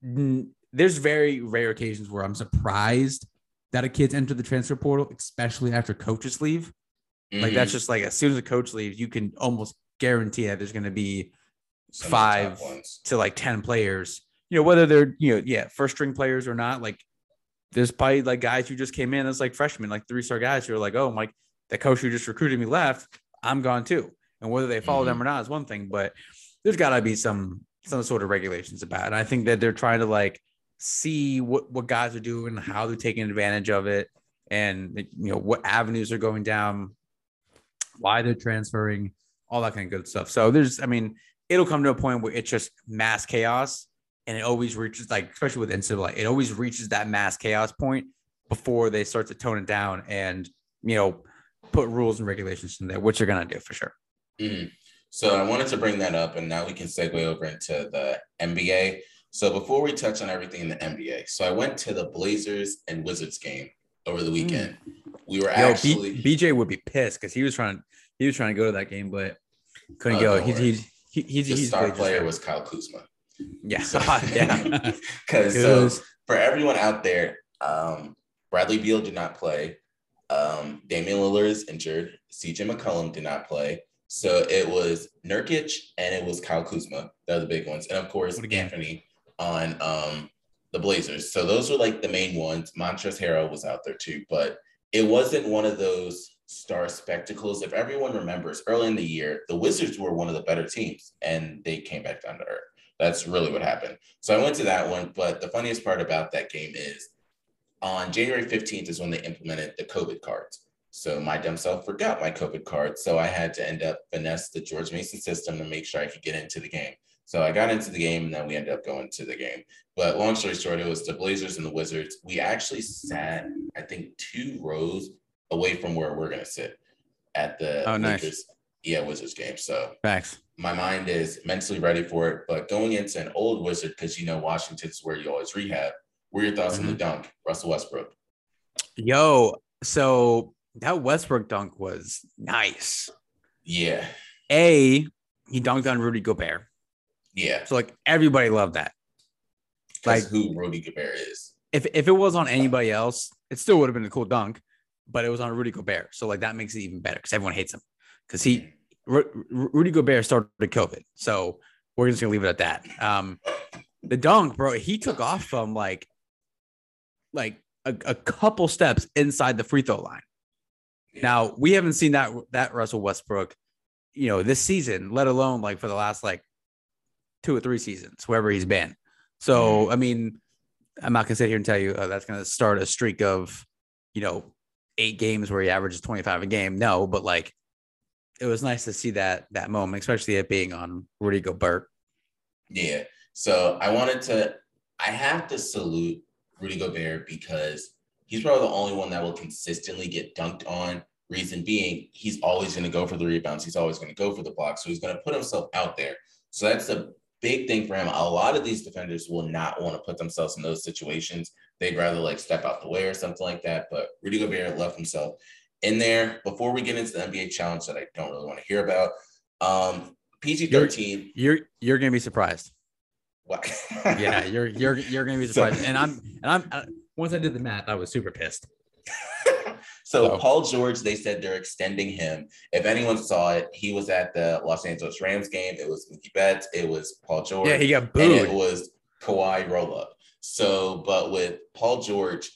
there's very rare occasions where I'm surprised that a kid's entered the transfer portal, especially after coaches leave. Like Mhm. that's just like as soon as a coach leaves, you can almost guarantee that there's going to be Some of the top five to like 10 players, you know, whether they're, you know, yeah, first string players or not. Like there's probably like guys who just came in as like freshmen, like three star guys who are like, oh, my, the coach who just recruited me left, I'm gone too. And whether they follow them mm-hmm. or not is one thing, but there's got to be some, some sort of regulations about it. And I think that they're trying to like see what, what guys are doing, how they're taking advantage of it, and, you know, what avenues are going down, why they're transferring, all that kind of good stuff. So there's, I mean, it'll come to a point where it's just mass chaos and it always reaches like especially with NCAA, it always reaches that mass chaos point before they start to tone it down and you know put rules and regulations in there, which they're gonna do for sure. Mhm. So I wanted to bring that up, and now we can segue over into the NBA. So before we touch on everything in the NBA, so I went to the Blazers and Wizards game over the weekend. We were. Yo, actually B- BJ would be pissed because he was trying he was trying to go to that game, but couldn't Oh, go. He's he's he, he's the he's star player was Kyle Kuzma. Yeah So- <laughs> yeah. <laughs> Because so for everyone out there, um, Bradley Beal did not play. Um, Damian Lillard is injured. CJ McCollum did not play. So it was Nurkic and it was Kyle Kuzma. They're the big ones. And of course, What a game. Anthony on um, the Blazers. So those were like the main ones. Montrezl Harrell was out there too, but it wasn't one of those star spectacles. If everyone remembers, early in the year, the Wizards were one of the better teams and they came back down to earth. That's really what happened. So I went to that one, but the funniest part about that game is on January 15th is when they implemented the COVID cards. So my dumb self forgot my COVID card. So I had to end up finesse the George Mason system to make sure I could get into the game. So I got into the game and then we ended up going to the game. But long story short, it was the Blazers and the Wizards. We actually sat, I think, two rows away from where we're gonna sit at the Oh, nice. Lakers, yeah, Wizards game. So Facts. My mind is mentally ready for it. But going into an old Wizard, because you know Washington's where you always rehab. What are your thoughts on the mm-hmm. dunk, Russell Westbrook? Yo, so that Westbrook dunk was nice. Yeah, A, he dunked on Rudy Gobert. yeah. So like everybody loved that. Like Like- who Rudy Gobert is. If if it was on anybody else, it still would have been a cool dunk, but it was on Rudy Gobert. So like that makes it even better because everyone hates him. Because he mm. Ru- Ru- Rudy Gobert started COVID. So we're just gonna leave it at that. Um the dunk, bro, he took off from like like a, a couple steps inside the free throw line. Now we haven't seen that that Russell Westbrook you know, this season, let alone like for the last like two or three seasons, wherever he's been. So, I mean, I'm not gonna sit here and tell you oh, that's gonna start a streak of, you know, eight games where he averages 25 a game. No, but like it was nice to see that that moment, especially it being on Rudy Gobert. Yeah. So I wanted to I have to salute Rudy Gobert because he's probably the only one that will consistently get dunked on. Reason being, he's always going to go for the rebounds. He's always going to go for the block. So he's going to put himself out there. So that's a big thing for him. A lot of these defenders will not want to put themselves in those situations. They'd rather like step out the way or something like that. But Rudy Gobert left himself in there. Before we get into the NBA challenge that I don't really want to hear about, um, PG thirteen. You're you're, you're gonna be surprised. What? <laughs> Yeah, you're you're you're gonna be surprised. So, and I'm and I'm I, once I did the math, I was super pissed. <laughs> so, so Paul George, they said they're extending him. If anyone saw it, he was at the Los Angeles Rams game. It was Mookie Betts. It was Paul George. Yeah, he got booed. And it was Kawhi roll up. So, but with Paul George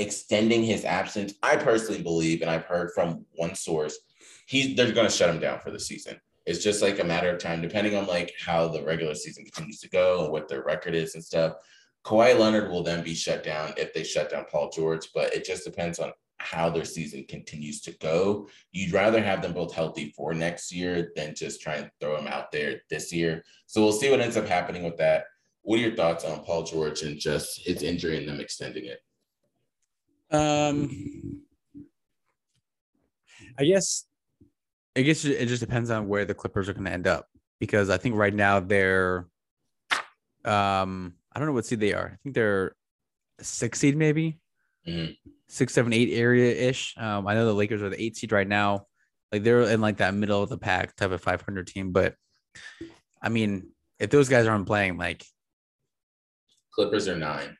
extending his absence, I personally believe, and I've heard from one source, he's they're going to shut him down for the season. It's just like a matter of time, depending on like how the regular season continues to go and what their record is and stuff. Kawhi Leonard will then be shut down if they shut down Paul George, but it just depends on how their season continues to go. You'd rather have them both healthy for next year than just try and throw them out there this year. So we'll see what ends up happening with that. What are your thoughts on Paul George and just his injury and them extending it? Um, I guess, I guess it just depends on where the Clippers are going to end up because I think right now they're, um, I don't know what seed they are. I think they're six seed maybe, mm-hmm. six, seven, eight area ish. Um, I know the Lakers are the eight seed right now. Like they're in like that middle of the pack type of 500 team, but I mean, if those guys aren't playing, like Clippers are nine.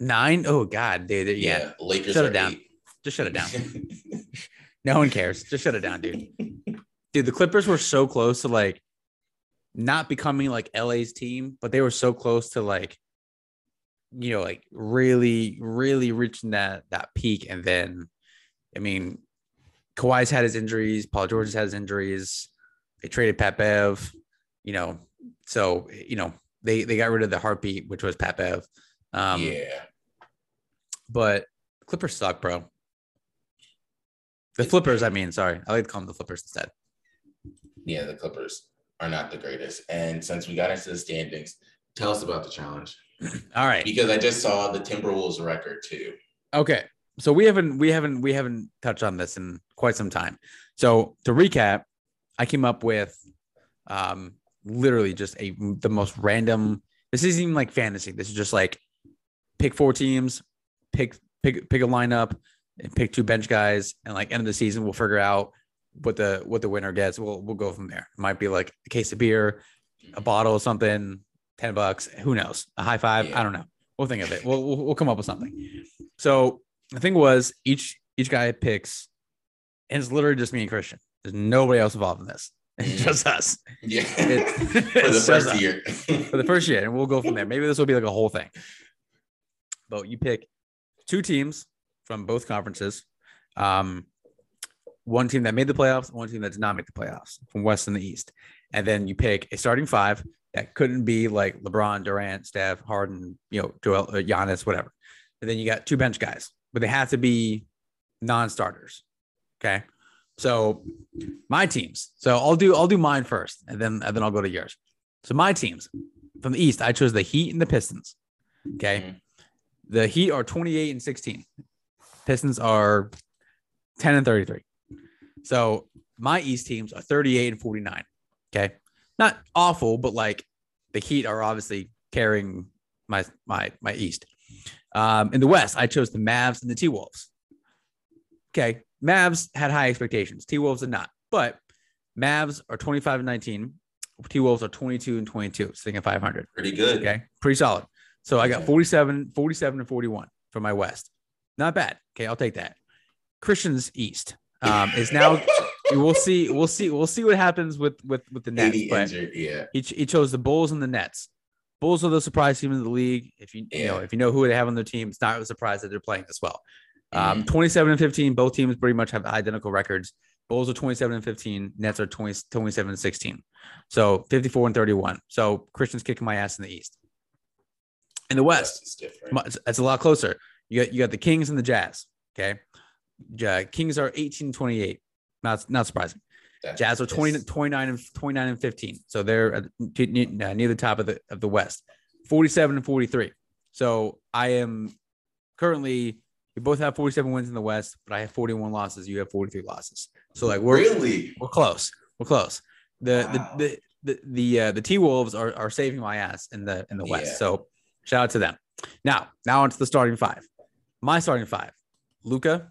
Nine? Oh God, dude. Yeah. yeah. Lakers shut it down. Eight. Just shut it down. <laughs> no one cares. Just shut it down, dude. Dude, the Clippers were so close to like not becoming like LA's team, but they were so close to like, you know, like really, really reaching that that peak. And then, I mean, Kawhi's had his injuries, Paul George has had his injuries. They traded Pat Bev, you know, so you know they they got rid of the heartbeat, which was Pat Bev. Um, yeah. But Clippers suck, bro. The Flippers, I mean, sorry. I like to call them the Flippers instead. Yeah, the Clippers are not the greatest. And since we got into the standings, tell us about the challenge. <clears throat> All right. Because I just saw the Timberwolves record too. Okay. So we haven't we haven't we haven't touched on this in quite some time. So to recap, I came up with um literally just a the most random this isn't even like fantasy. This is just like pick four teams, pick pick pick a lineup, and pick two bench guys, and like end of the season, we'll figure out what the what the winner gets. We'll we'll go from there. It might be like a case of beer, a mm-hmm. bottle of something, ten bucks. Who knows? A high five? Yeah. I don't know. We'll think of it. We'll, we'll we'll come up with something. So the thing was, each each guy picks, and it's literally just me and Christian. There's nobody else involved in this. <laughs> It's just mm-hmm. us. Yeah. <laughs> For the first year. for the first year, and we'll go from there. <laughs> Maybe this will be like a whole thing but you pick two teams from both conferences. Um, one team that made the playoffs, one team that did not make the playoffs from West and the East. And then you pick a starting five that couldn't be like LeBron, Durant, Steph, Harden, you know, Joel, uh, Giannis, whatever. And then you got two bench guys, but they have to be non-starters. Okay. So my teams. So I'll do I'll do mine first, and then and then I'll go to yours. So my teams from the East, I chose the Heat and the Pistons. Okay. Mm-hmm. The Heat are 28 and 16. Pistons are 10 and 33. So my East teams are 38 and 49. Okay. Not awful, but like the Heat are obviously carrying my my my East. Um, in the West, I chose the Mavs and the T Wolves. Okay. Mavs had high expectations. T Wolves did not. But Mavs are 25 and 19. T Wolves are 22 and 22, sitting at 500. Pretty good. Okay. Pretty solid. So I got 47, 47 and 41 for my West. Not bad. Okay, I'll take that. Christian's East um, is now. <laughs> we'll see. We'll see. We'll see what happens with with with the Nets. But yeah, he, he chose the Bulls and the Nets. Bulls are the surprise team in the league. If you yeah. you know if you know who they have on their team, it's not a surprise that they're playing as well. Um, mm-hmm. 27 and 15, both teams pretty much have identical records. Bulls are 27 and 15. Nets are 20, 27 and 16. So 54 and 31. So Christian's kicking my ass in the East. In the West, It's different. it's, a lot closer. You got you got the Kings and the Jazz. Okay. Ja- Kings are 18 28. Not not surprising. That's- Jazz are 20, it's- 29 and 29 and 15. So they're at- t- ne- uh, near the top of the of the West. 47 and 43. So I am currently we both have 47 wins in the West, but I have 41 losses. You have 43 losses. So like we're really we're close. We're close. The Wow. the the the the, uh, the T Wolves are are saving my ass in the in the West. Yeah. So shout out to them. Now now onto the starting five. My starting five: Luka,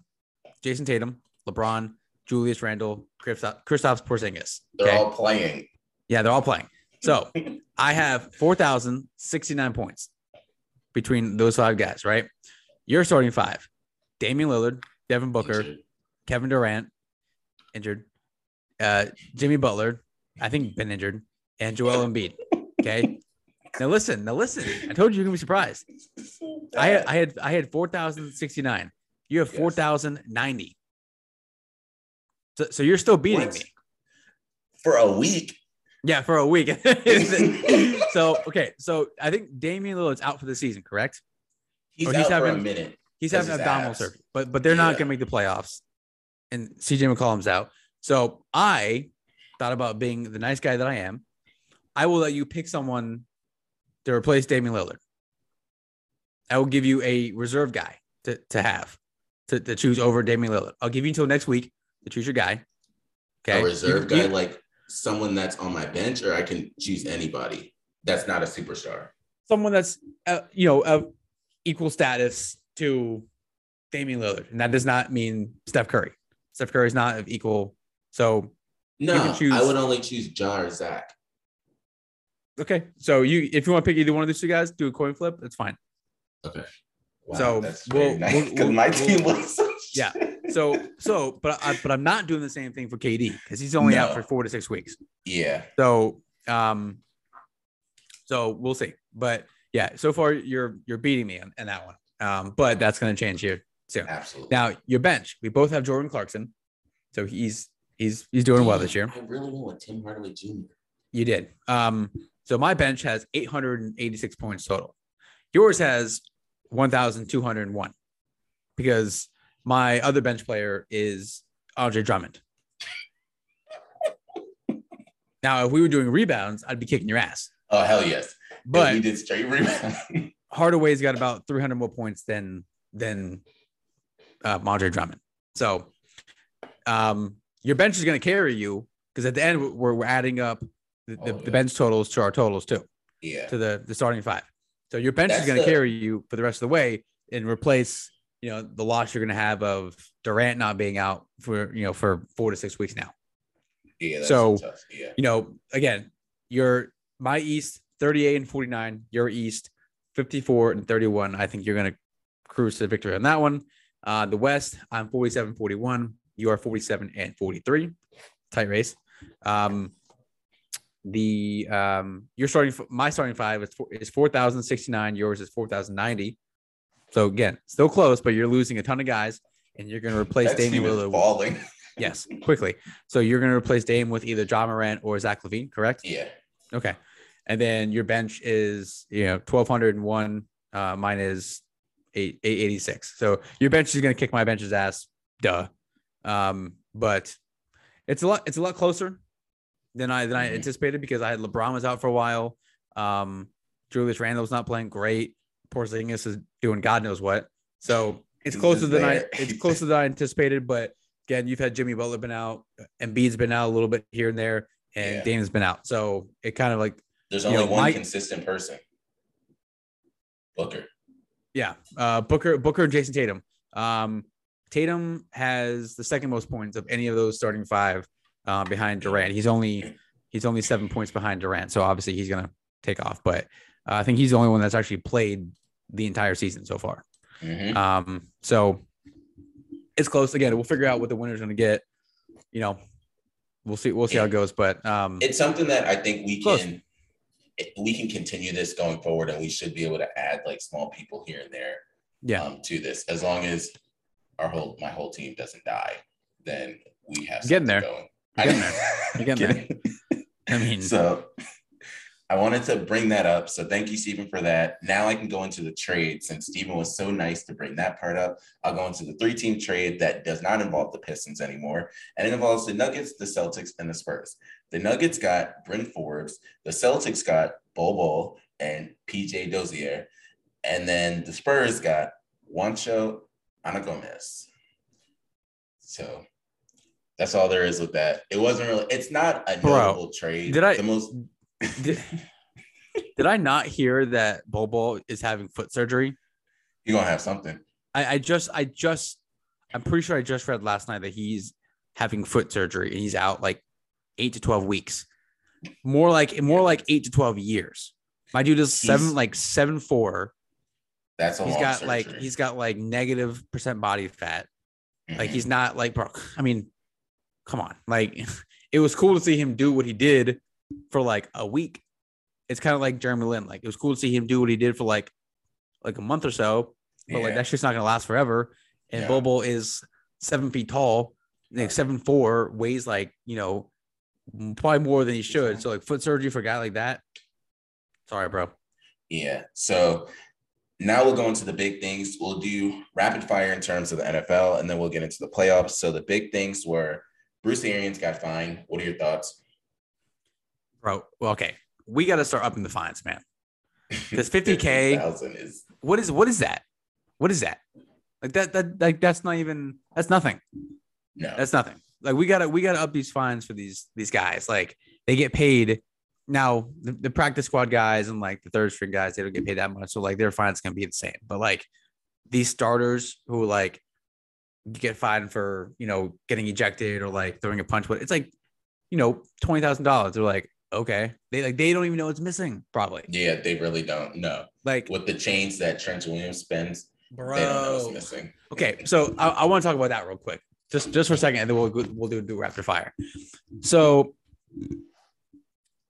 Jayson Tatum, LeBron, Julius Randle, Kristaps Kristaps Porzingis. they're Okay, all playing. yeah, they're all playing. So <laughs> I have four thousand sixty nine points between those five guys. Right, you're starting five: Damian Lillard, Devin Booker, Kevin Durant, injured. Uh, Jimmy Butler, I think been injured, and Joel Embiid. Okay. Now listen. Now listen. I told you you're gonna be surprised. I had I had I had four thousand sixty nine. You have Yes. four thousand ninety. So, so you're still beating What? me. for a week. Yeah, for a week. <laughs> <laughs> so okay, so I think Damian Lillard's out for the season, correct? He's, Or he's out for a minute. He's having abdominal abs. surgery, but but they're not Yeah. gonna make the playoffs. And CJ McCollum's out. So I thought about being the nice guy that I am. I will let you pick someone to replace Damian Lillard. I will give you a reserve guy to, to have to, to choose over Damian Lillard. I'll give you until next week to choose your guy. Okay. A reserve You- guy, you- like someone that's on my bench, or I can choose anybody that's not a superstar. someone that's uh, you know of equal status to Damian Lillard, and that does not mean Steph Curry. Steph Curry is not of equal. So No, can choose- I would only choose John or Zach. Okay, so you if you want to pick either one of these two guys, do a coin flip. That's fine. Okay. Wow, So, that's we'll- nice we'll- because we'll- my we'll- team was <laughs> Yeah. So so, but I, but I'm not doing the same thing for KD because he's only out for four to six weeks. yeah. So um, so we'll see. But yeah, so far you're you're beating me on, in that one. Um, but that's going to change here soon. Absolutely. Now your bench, we both have Jordan Clarkson, so he's he's he's doing well this year. I really went with Tim Hardaway Jr. You did. Um, so my bench has 886 points total. Yours has 1,201 because my other bench player is Andre Drummond. <laughs> Now, if we were doing rebounds, I'd be kicking your ass. Oh hell yes! But we did straight rebound. <laughs> Hardaway's got about 300 more points than than uh, Andre Drummond. So um, your bench is going to carry you because at the end we're, we're adding up the, the, Oh, the yeah. bench totals to our totals too, yeah. to the the starting five. So your bench is going to carry you for the rest of the way and replace you know the loss you're going to have of Durant not being out for you know for four to six weeks now. Yeah. That's So- yeah. you know, again, you're my East 38 and 49, your East 54 and 31. I think you're going to cruise to victory on that one. Uh, the West, I'm 47 41. You are 47 and 43. Tight race. Um, the um, you're starting my starting five is, four, is 4,069. Yours is 4,090. So again, still close, but you're losing a ton of guys, and you're going to replace Damian Lillard. with- falling. <laughs> Yes, quickly. So you're going to replace Dame with either Ja Morant or Zach LaVine, correct? Yeah. Okay. And then your bench is, you know, 1,201. Uh, mine is eight, 886. So your bench is going to kick my bench's ass. Duh. Um, but it's a lot, it's a lot closer than I, than I Mhm. anticipated because I had LeBron was out for a while. Um, Julius Randle's not playing great. Porzingis is doing God knows what. So it's closer than I, it's <laughs> closer than I anticipated. But again, you've had Jimmy Butler been out, Embiid's been out a little bit here and there, and Yeah. Dame's been out. So it kind of like There's only know, one my- consistent person. Booker. Yeah, uh, Booker, Booker, and Jayson Tatum. Um, Tatum has the second most points of any of those starting five uh, behind Durant. He's only he's only seven points behind Durant, so obviously he's gonna take off. But uh, I think he's the only one that's actually played the entire season so far. Mhm. Um, so it's close. Again, we'll figure out what the winner's gonna get. You know, we'll see. We'll see how it goes. But um, It's something that I think we Close. can we can continue this going forward, and we should be able to add like small people here and there yeah, um, to this. As long as our whole my whole team doesn't die, then we have Getting there. going. You're getting there. <laughs> I mean, so I wanted to bring that up. So thank you, Stephen, for that. Now I can go into the trade since Stephen was so nice to bring that part up. I'll go into the three team trade that does not involve the Pistons anymore. And it involves the Nuggets, the Celtics, and the Spurs. The Nuggets got Bryn Forbes, the Celtics got Bol and PJ Dozier. And then the Spurs got Juancho Hernangomez. So that's all there is with that. It wasn't really, it's not a Bro, notable trade. did I- the most did, <laughs> did I not hear that Bol Bol is having foot surgery? you're gonna have something. I, I just, I just, I'm pretty sure I just read last night that he's having foot surgery and he's out like eight to twelve weeks. More like, more like eight to twelve years. My dude is seven, He's- like seven four. That's a He's got like, he's got like negative percent body fat. Like Mhm. he's not like, bro. I mean, come on. Like, <laughs> it was cool to see him do what he did for like a week. It's kind of like Jeremy Lin. Like, it was cool to see him do what he did for like, like a month or so. But like Yeah. that shit's not gonna last forever. And Yeah. Bol Bol is seven feet tall, like seven four, weighs like you know, probably more than he should. So like foot surgery for a guy like that. Sorry, bro. Yeah. So now we'll go into the big things. We'll do rapid fire in terms of the NFL, and then we'll get into the playoffs. So the big things were Bruce Arians got fined. What are your thoughts? Bro, well, okay. We got to start upping the fines, man. <laughs> Because 50K 50,000 is what is what is that? What is that? Like that that like that's not even that's nothing. no. That's nothing. Like we gotta we gotta up these fines for these these guys. Like they get paid now. The, the practice squad guys and like the third string guys, they don't get paid that much. So like their fines gonna be the same. But like these starters who like get fined for you know getting ejected or like throwing a punch, but it's like you know twenty thousand dollars. They're like okay, they like they don't even know it's missing probably. yeah, they really don't know. Like With the chains that Trent Williams spends, they don't know bro, what's missing. Okay, so I, I want to talk about that real quick, just just for a second, and then we'll we'll do do rapid fire. So,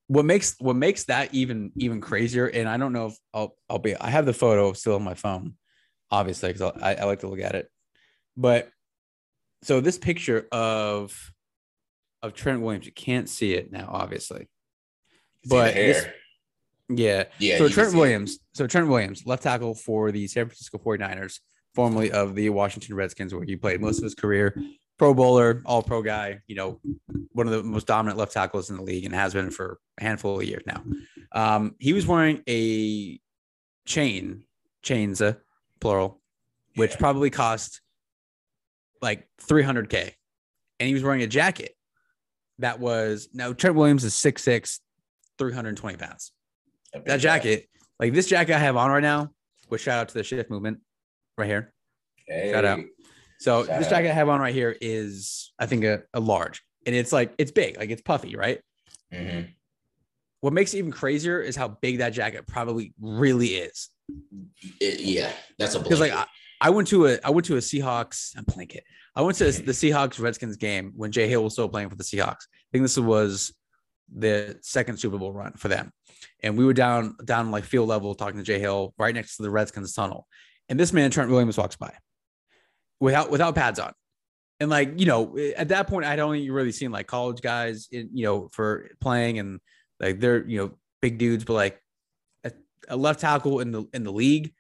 what makes what makes that even even crazier? And I don't know if I'll I'll be I have the photo still on my phone, obviously because I, I like to look at it. But so this picture of of Trent Williams, you can't see it now, obviously. See But this-. Yeah, yeah. so Trent see it. Williams, so Trent Williams, left tackle for the San Francisco 49ers, formerly of the Washington Redskins, where he played most of his career. Pro bowler, all pro guy, you know, one of the most dominant left tackles in the league and has been for a handful of years now. Um, he was wearing a chain, chains, plural, which Yeah. probably cost like 300K. And he was wearing a jacket that was now Trent Williams is 6'6, 320 pounds that guy. jacket, like this jacket I have on right now, which shout out to the shift movement right here. Shout out. So Shout this out. jacket I have on right here is, I think, a, a large, and it's like it's big, like it's puffy, right? Mhm. What makes it even crazier is how big that jacket probably really is. It- yeah, that's a Because like. I, I went to a I went to a Seahawks a blanket. I went to the Seahawks Redskins game when Jay Hill was still playing for the Seahawks. I think this was the second Super Bowl run for them. And we were down down like field level talking to Jay Hill right next to the Redskins tunnel. And this man Trent Williams walks by without without pads on. And like, you know, at that point I'd only really seen like college guys in, you know, for playing and like they're, you know, big dudes, but like a, a left tackle in the in the league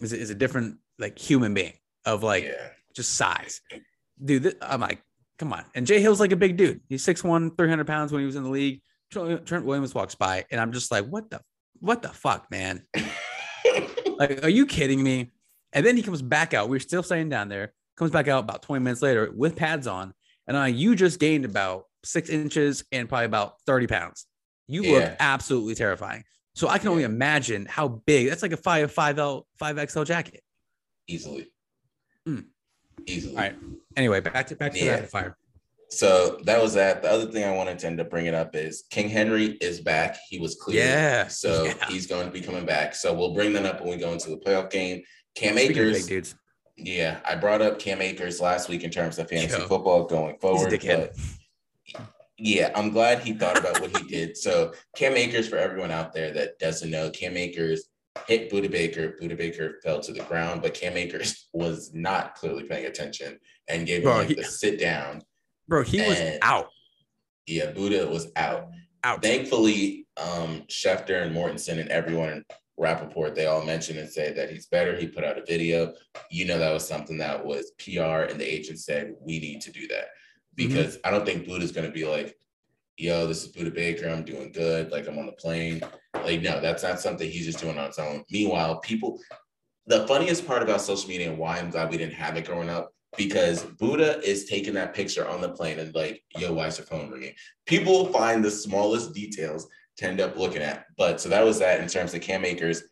is, is a different like human being of like yeah. just size. Dude, th- I'm like, come on. And Jay Hill's like a big dude. He's 6'1, 300 pounds when he was in the league. Trent Williams walks by, and I'm just like, what the, what the fuck, man? <laughs> Like, are you kidding me? And then he comes back out. We're still staying down there. Comes back out about 20 minutes later with pads on, and I, you just gained about six inches and probably about 30 pounds. You look absolutely terrifying. So I can only imagine how big. That's like a five five L five XL jacket. Easily. Mm. Easily. All right. Anyway, back to back to Yeah. rapid fire. So that was that. The other thing I wanted to end up bringing up is King Henry is back. He was cleared. Yeah. So Yeah. he's going to be coming back. So we'll bring that up when we go into the playoff game. Cam Speaking Akers. dudes. Yeah, I brought up Cam Akers last week in terms of fantasy Yo. football going forward. but yeah, I'm glad he thought about what he did. So Cam Akers, for everyone out there that doesn't know, Cam Akers hit Budda Baker. Budda Baker fell to the ground, but Cam Akers <laughs> was not clearly paying attention and gave him Bro, like he- the sit down. Bro, he was out. Yeah, Budda was out. Out. Thankfully, um, Schefter and Mortensen and everyone in Rapoport, they all mentioned and said that he's better. He put out a video. You know, that was something that was PR, and the agent said, we need to do that. Because I don't think Budda's going to be like, yo, this is Budda Baker. I'm doing good. Like, I'm on the plane. Like, no, that's not something he's just doing on his own. Meanwhile, people, the funniest part about social media and why I'm glad we didn't have it growing up, because Budda is taking that picture on the plane and like, yo, why is your phone ringing? People find the smallest details to end up looking at. But so that was that in terms of Cam Akers.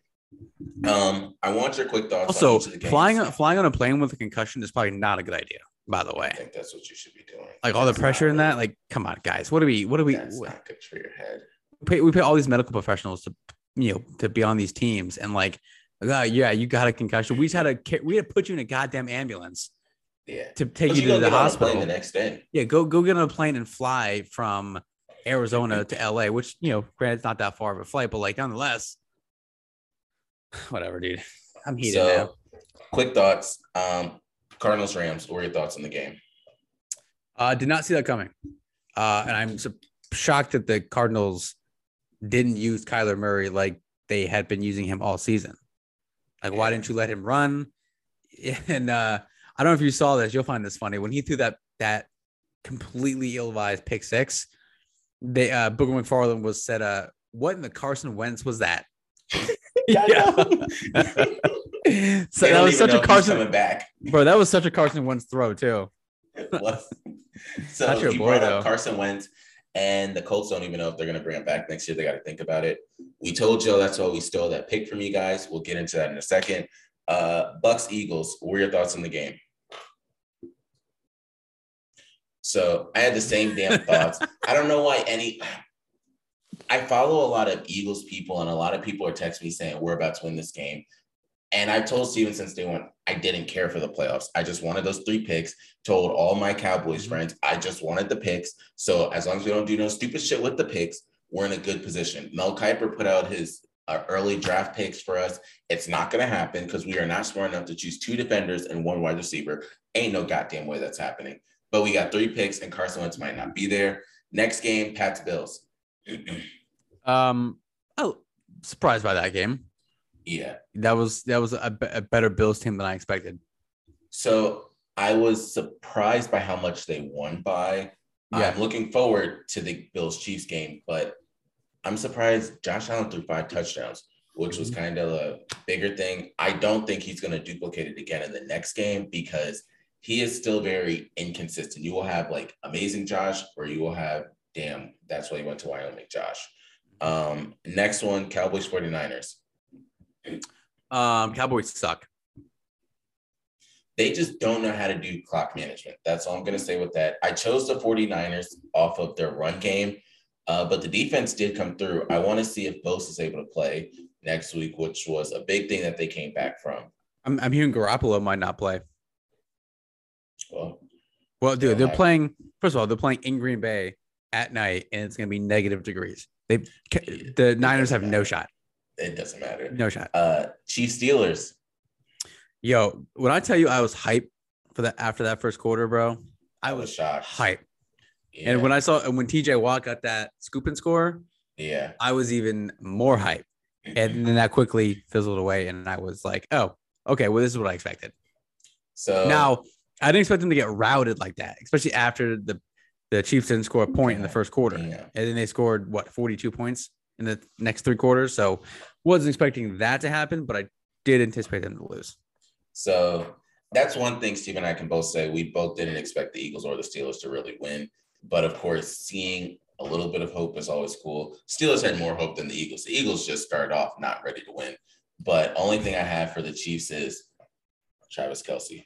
Um, I want your quick thoughts. Also, each of the games. flying flying on a plane with a concussion is probably not a good idea. By the way. I think that's what you should be doing. like all the pressure in that, like, come on, guys, what do we, what do we, that's what- not good for your head. we pay, we pay all these medical professionals to, you know, to be on these teams, and like, uh, yeah, you got a concussion. We just had to, ca- we had to put you in a goddamn ambulance Yeah. to take But you, to the hospital. the next day. Yeah, go go get on a plane and fly from Arizona to LA, which you know, granted, it's not that far of a flight, but like nonetheless, <sighs> whatever, dude. I'm heated So, now. quick thoughts. Um, Cardinals Rams. What were your thoughts on the game? Uh, did not see that coming, uh, and I'm su- shocked that the Cardinals didn't use Kyler Murray like they had been using him all season. Like, why didn't you let him run? <laughs> And uh, I don't know if you saw this. You'll find this funny when he threw that that completely ill-advised pick six. They uh, Booger McFarland was said, uh, "What in the Carson Wentz was that?" <laughs> Yeah, I <laughs> <laughs> so that was such a Carson, coming back. <laughs> bro. That was such a Carson Wentz throw too. <laughs> So boy, brought up Carson Wentz, and the Colts don't even know if they're going to bring him back next year. They got to think about it. We told Joe that's why we stole that pick from you guys. We'll get into that in a second. Uh, Bucks Eagles. What were your thoughts on the game? So I had the same damn thoughts. I don't know why any. I follow a lot of Eagles people, and a lot of people are texting me saying we're about to win this game. And I told Steven since day one, I didn't care for the playoffs. I just wanted those three picks. Told all my Cowboys Mhm. friends, I just wanted the picks. So as long as we don't do no stupid shit with the picks, we're in a good position. Mel Kiper put out his uh, early draft picks for us. It's not going to happen because we are not smart enough to choose two defenders and one wide receiver. Ain't no goddamn way that's happening. But we got three picks, and Carson Wentz might not be there. Next game, Pats Bills. <clears throat> Um, oh, surprised by that game. Yeah. That was that was a, a better Bills team than I expected. So I was surprised by how much they won by. Yeah. I'm looking forward to the Bills Chiefs game, but I'm surprised Josh Allen threw five touchdowns, which was kind of a bigger thing. I don't think he's going to duplicate it again in the next game because he is still very inconsistent. You will have like amazing Josh, or you will have damn, that's why he went to Wyoming, Josh. Um, next one, Cowboys 49ers. Um, Cowboys suck. they just don't know how to do clock management. That's all I'm going to say with that. I chose the 49ers off of their run game, uh, but the defense did come through. I want to see if Bosa is able to play next week, which was a big thing that they came back from. I'm, I'm hearing Garoppolo might not play. Well, Well, dude, they're playing. First of all, they're playing in Green Bay at night, and it's going to be negative degrees. They the Niners have no shot, it doesn't matter. no shot. Uh, Chief Steelers. Yo, when I tell you I was hyped for that after that first quarter, bro, I I was was shocked. hyped. Yeah, And when I saw and when TJ Watt got that scoop and score, yeah, I was even more hyped. And then that quickly fizzled away, and I was like, "Oh, okay. Well, this is what I expected." so now, I didn't expect them to get routed like that, especially after the the Chiefs didn't score a point in the first quarter, Damn. and then they scored what forty two points in the next three quarters. So, wasn't expecting that to happen, but I did anticipate them to lose. So that's one thing Steve and I can both say. We both didn't expect the Eagles or the Steelers to really win. But of course, seeing a little bit of hope is always cool. Steelers had more hope than the Eagles. The Eagles just started off not ready to win. But only thing I have for the Chiefs is Travis Kelce.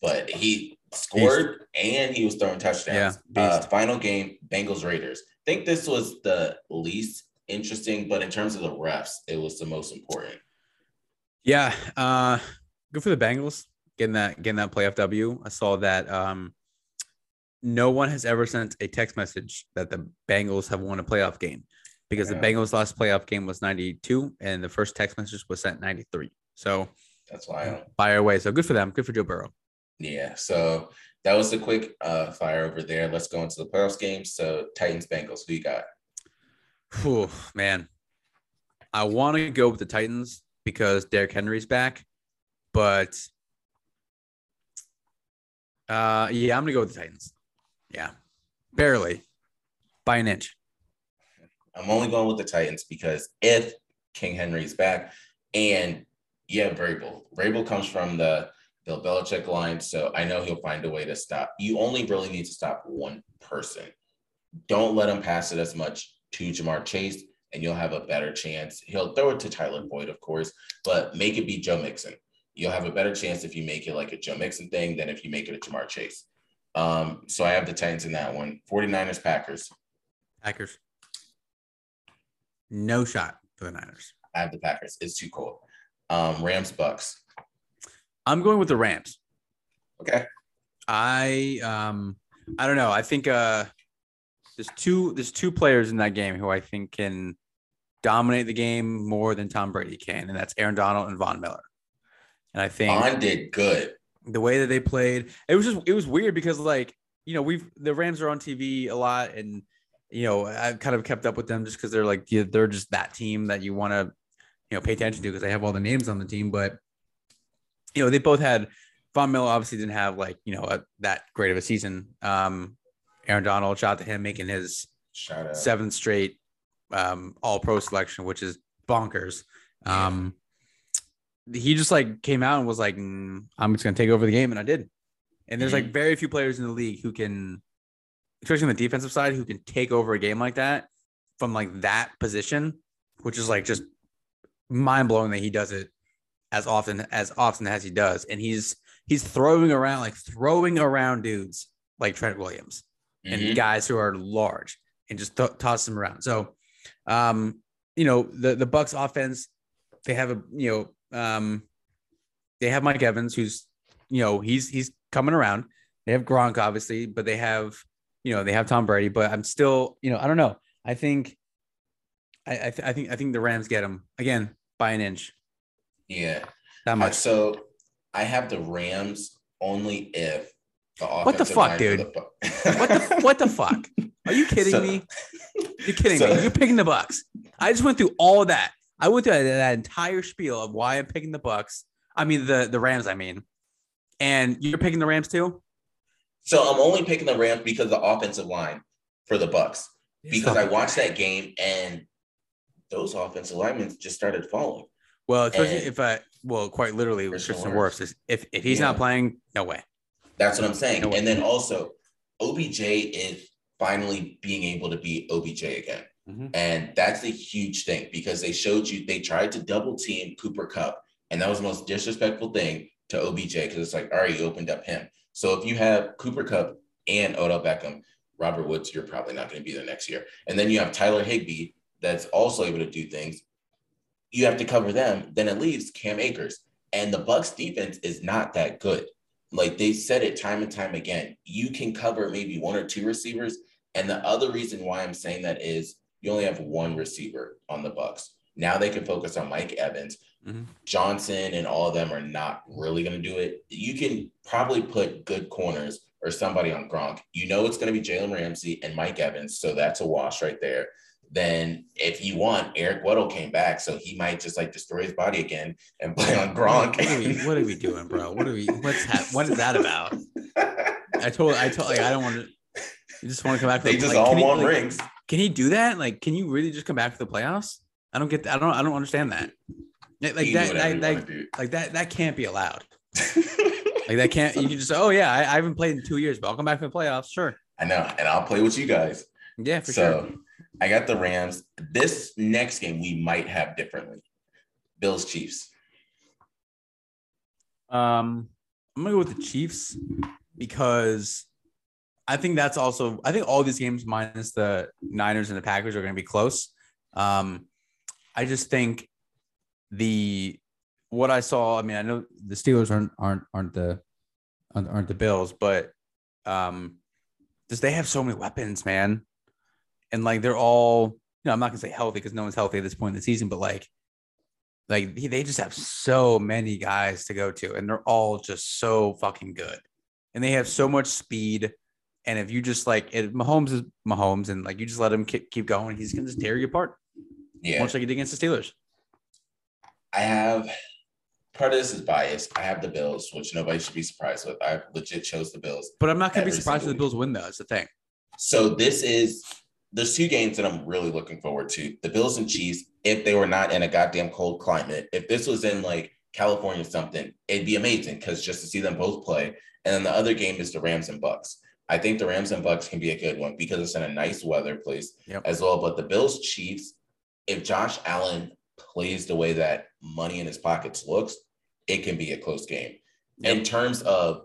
But he scored and he was throwing touchdowns. Yeah, uh, final game, Bengals Raiders. I think this was the least interesting, but in terms of the refs, it was the most important. Yeah, uh, good for the Bengals getting that getting that playoff W. I saw that um, no one has ever sent a text message that the Bengals have won a playoff game because Yeah. the Bengals' last playoff game was 92 and the first text message was sent 93. So That's why I fire away. So good for them. Good for Joe Burrow. Yeah. So that was the quick uh, fire over there. Let's go into the playoffs game. So Titans Bengals, who you got? Whew, man, I want to go with the Titans because Derrick Henry's back, but uh, yeah, I'm gonna go with the Titans. Yeah, barely by an inch. I'm only going with the Titans because if King Henry's back, and yeah, Vrabel. Vrabel comes from the Bill Belichick line, so I know he'll find a way to stop. You only really need to stop one person. Don't let him pass it as much to Ja'Marr Chase, and you'll have a better chance. He'll throw it to Tyler Boyd, of course, but make it be Joe Mixon. You'll have a better chance if you make it like a Joe Mixon thing than if you make it a Ja'Marr Chase. Um, so I have the Titans in that one. 49ers, Packers. Packers. No shot for the Niners. I have the Packers. It's too cold. Um, Rams, Bucks. I'm going with the Rams. Okay. I um I don't know. I think uh there's two there's two players in that game who I think can dominate the game more than Tom Brady can, and that's Aaron Donald and Von Miller. And I think Von did good. The way that they played, it was just it was weird because like you know we've the Rams are on TV a lot, and you know I've kind of kept up with them just because they're like they're just that team that you want to you know pay attention to because they have all the names on the team, but you know they both had Von Miller obviously didn't have like you know a, that great of a season. Um, Aaron Donald, shout out to him making his seventh straight um, All Pro selection, which is bonkers. Um, he just like came out and was like, mm, "I'm just gonna take over the game," and I did. And there's mm-hmm. like very few players in the league who can, especially on the defensive side, who can take over a game like that from like that position, which is like just mind blowing that he does it as often as often as he does, and he's he's throwing around like throwing around dudes like Trent Williams mm-hmm. and guys who are large and just th- toss them around. So, um, you know, the the Bucks offense, they have a you know, um, they have Mike Evans, who's you know he's he's coming around. They have Gronk, obviously, but they have you know they have Tom Brady. But I'm still you know I don't know. I think I I, th- I think I think the Rams get him again by an inch. Yeah, that much. So I have the Rams only if the what the fuck, dude? The what the what the <laughs> fuck? Are you kidding so, me? You're kidding so, me. You're picking the Bucks. I just went through all that. I went through that, entire spiel of why I'm picking the Bucks. I mean the the Rams. I mean, and you're picking the Rams too. So I'm only picking the Rams because the offensive line for the Bucks. Because I watched that game and those offensive linemen just started falling. Well, especially and if I well, quite literally, Tristan Wirfs. If if he's yeah. not playing, no way. That's what I'm saying. No and then also, OBJ is finally being able to be OBJ again. Mm-hmm. And that's a huge thing because they showed you they tried to double team Cooper Kupp. And that was the most disrespectful thing to OBJ because it's like, all right, you opened up him. So if you have Cooper Kupp and Odell Beckham, Robert Woods, you're probably not going to be there next year. And then you have Tyler Higbee that's also able to do things. You have to cover them. Then it leaves Cam Akers. And the Bucks defense is not that good like they said it time and time again, you can cover maybe one or two receivers. And the other reason why I'm saying that is you only have one receiver on the Bucks. Now they can focus on Mike Evans. Mm-hmm. Johnson and all of them are not really going to do it. You can probably put good corners or somebody on Gronk. You know it's going to be Jalen Ramsey and Mike Evans, so that's a wash right there then if you want, Eric Weddle came back, so he might just like destroy his body again and play on Gronk. What are we, what are we doing, bro? What are we? What's ha- what is that about? I told, I told, like, I don't want to. You just want to come back. They the, just like, all want he, like, rings. Can he do that? Like, can you really just come back to the playoffs? I don't get. That. I don't. I don't understand that. Like, like that. That, like, like that. That can't be allowed. <laughs> like that can't. You can just. Oh yeah, I, I haven't played in two years, but I'll come back for the playoffs. Sure. I know, and I'll play with you guys. Yeah, for so, sure. I got the Rams. This next game we might have differently. Bills Chiefs. Um, I'm gonna go with the Chiefs because I think that's also I think all these games minus the Niners and the Packers are gonna be close. Um, I just think the what I saw. I mean, I know the Steelers aren't aren't aren't the aren't the Bills, but um, just they have so many weapons, man and like they're all, you know, I'm not gonna say healthy because no one's healthy at this point in the season, but like, like they just have so many guys to go to, and they're all just so fucking good. and they have so much speed. And if you just like it, Mahomes is Mahomes, and like you just let him keep, keep going, he's gonna just tear you apart. Yeah. Much like he did against the Steelers. I have part of this is bias. I have the Bills, which nobody should be surprised with. I legit chose the Bills. But I'm not gonna be surprised if the Bills win though. That's the thing. So this is there's two games that I'm really looking forward to. The Bills and Chiefs, if they were not in a goddamn cold climate, if this was in like California or something, it'd be amazing because just to see them both play. And then the other game is the Rams and Bucks. I think the Rams and Bucks can be a good one because it's in a nice weather place Yep. as well. But the Bills Chiefs, if Josh Allen plays the way that money in his pockets looks, it can be a close game. In terms of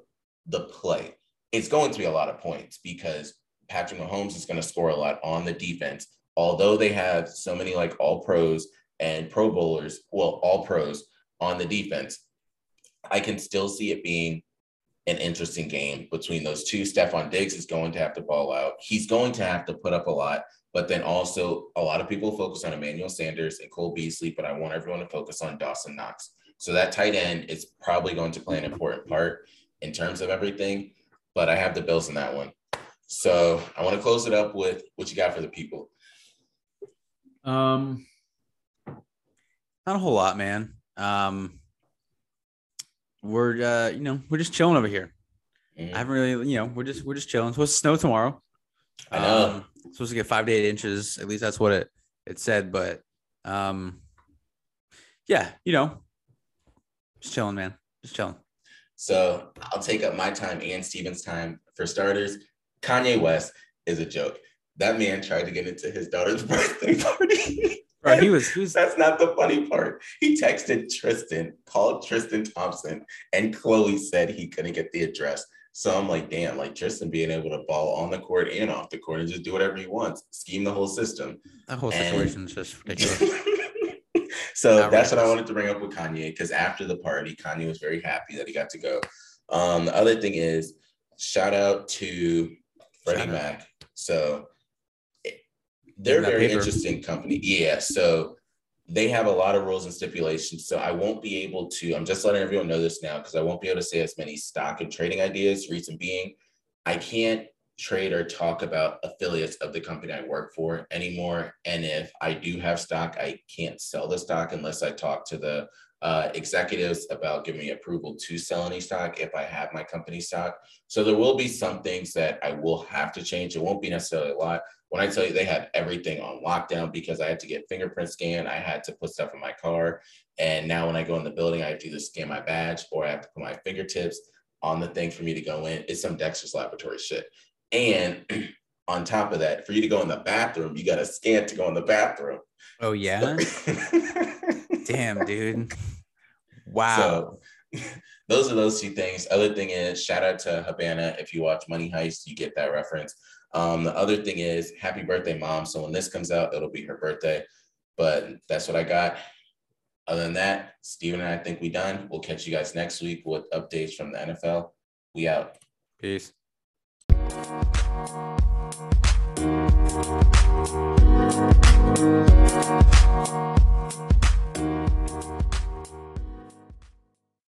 the play, it's going to be a lot of points because Patrick Mahomes is going to score a lot on the defense. Although they have so many like all pros and pro bowlers, well, all pros on the defense, I can still see it being an interesting game between those two. Stefon Diggs is going to have to ball out. He's going to have to put up a lot, but then also a lot of people focus on Emmanuel Sanders and Cole Beasley, but I want everyone to focus on Dawson Knox. So that tight end is probably going to play an important part in terms of everything, but I have the Bills in that one. So I want to close it up with what you got for the people. Um, not a whole lot, man. Um, we're uh, you know, we're just chilling over here. Mhm. I haven't really, you know, we're just we're just chilling. It's supposed to snow tomorrow. I know. Um, supposed to get five to eight inches. At least that's what it it said. But um, yeah, you know, just chilling, man. Just chilling. So I'll take up my time and Steven's time. For starters, Kanye West is a joke. That man tried to get into his daughter's <laughs> birthday party. Bro, he was he was That's not the funny part. He texted Tristan, called Tristan Thompson, and Khloé said he couldn't get the address. So I'm like, damn, like Tristan being able to ball on the court and off the court and just do whatever he wants, scheme the whole system. that whole And- situation is just ridiculous. <laughs> so that's what I wanted to bring up with Kanye because after the party, Kanye was very happy that he got to go. Um, the other thing is, shout out to Freddie Shout out. Mac. So they're a very paper. interesting company. Yeah. So they have a lot of rules and stipulations. So I won't be able to, I'm just letting everyone know this now because I won't be able to say as many stock and trading ideas. Reason being, I can't trade or talk about affiliates of the company I work for anymore. And if I do have stock, I can't sell the stock unless I talk to the uh, executives about giving me approval to sell any stock if I have my company stock. So there will be some things that I will have to change. It won't be necessarily a lot. When I tell you they have everything on lockdown because I had to get fingerprint scan, I had to put stuff in my car. And now when I go in the building, I have to either scan my badge or I have to put my fingertips on the thing for me to go in. It's some Dexter's laboratory shit. And <clears throat> on top of that, for you to go in the bathroom, you got to scan to go in the bathroom. Oh yeah, <laughs> damn, dude. Wow. So, <laughs> those are those two things. Other thing is shout out to Havana. If you watch Money Heist, you get that reference. Um, the other thing is happy birthday, mom. So when this comes out, it'll be her birthday. But that's what I got. Other than that, Steven and I think we done. We'll catch you guys next week with updates from the NFL. We out. Peace.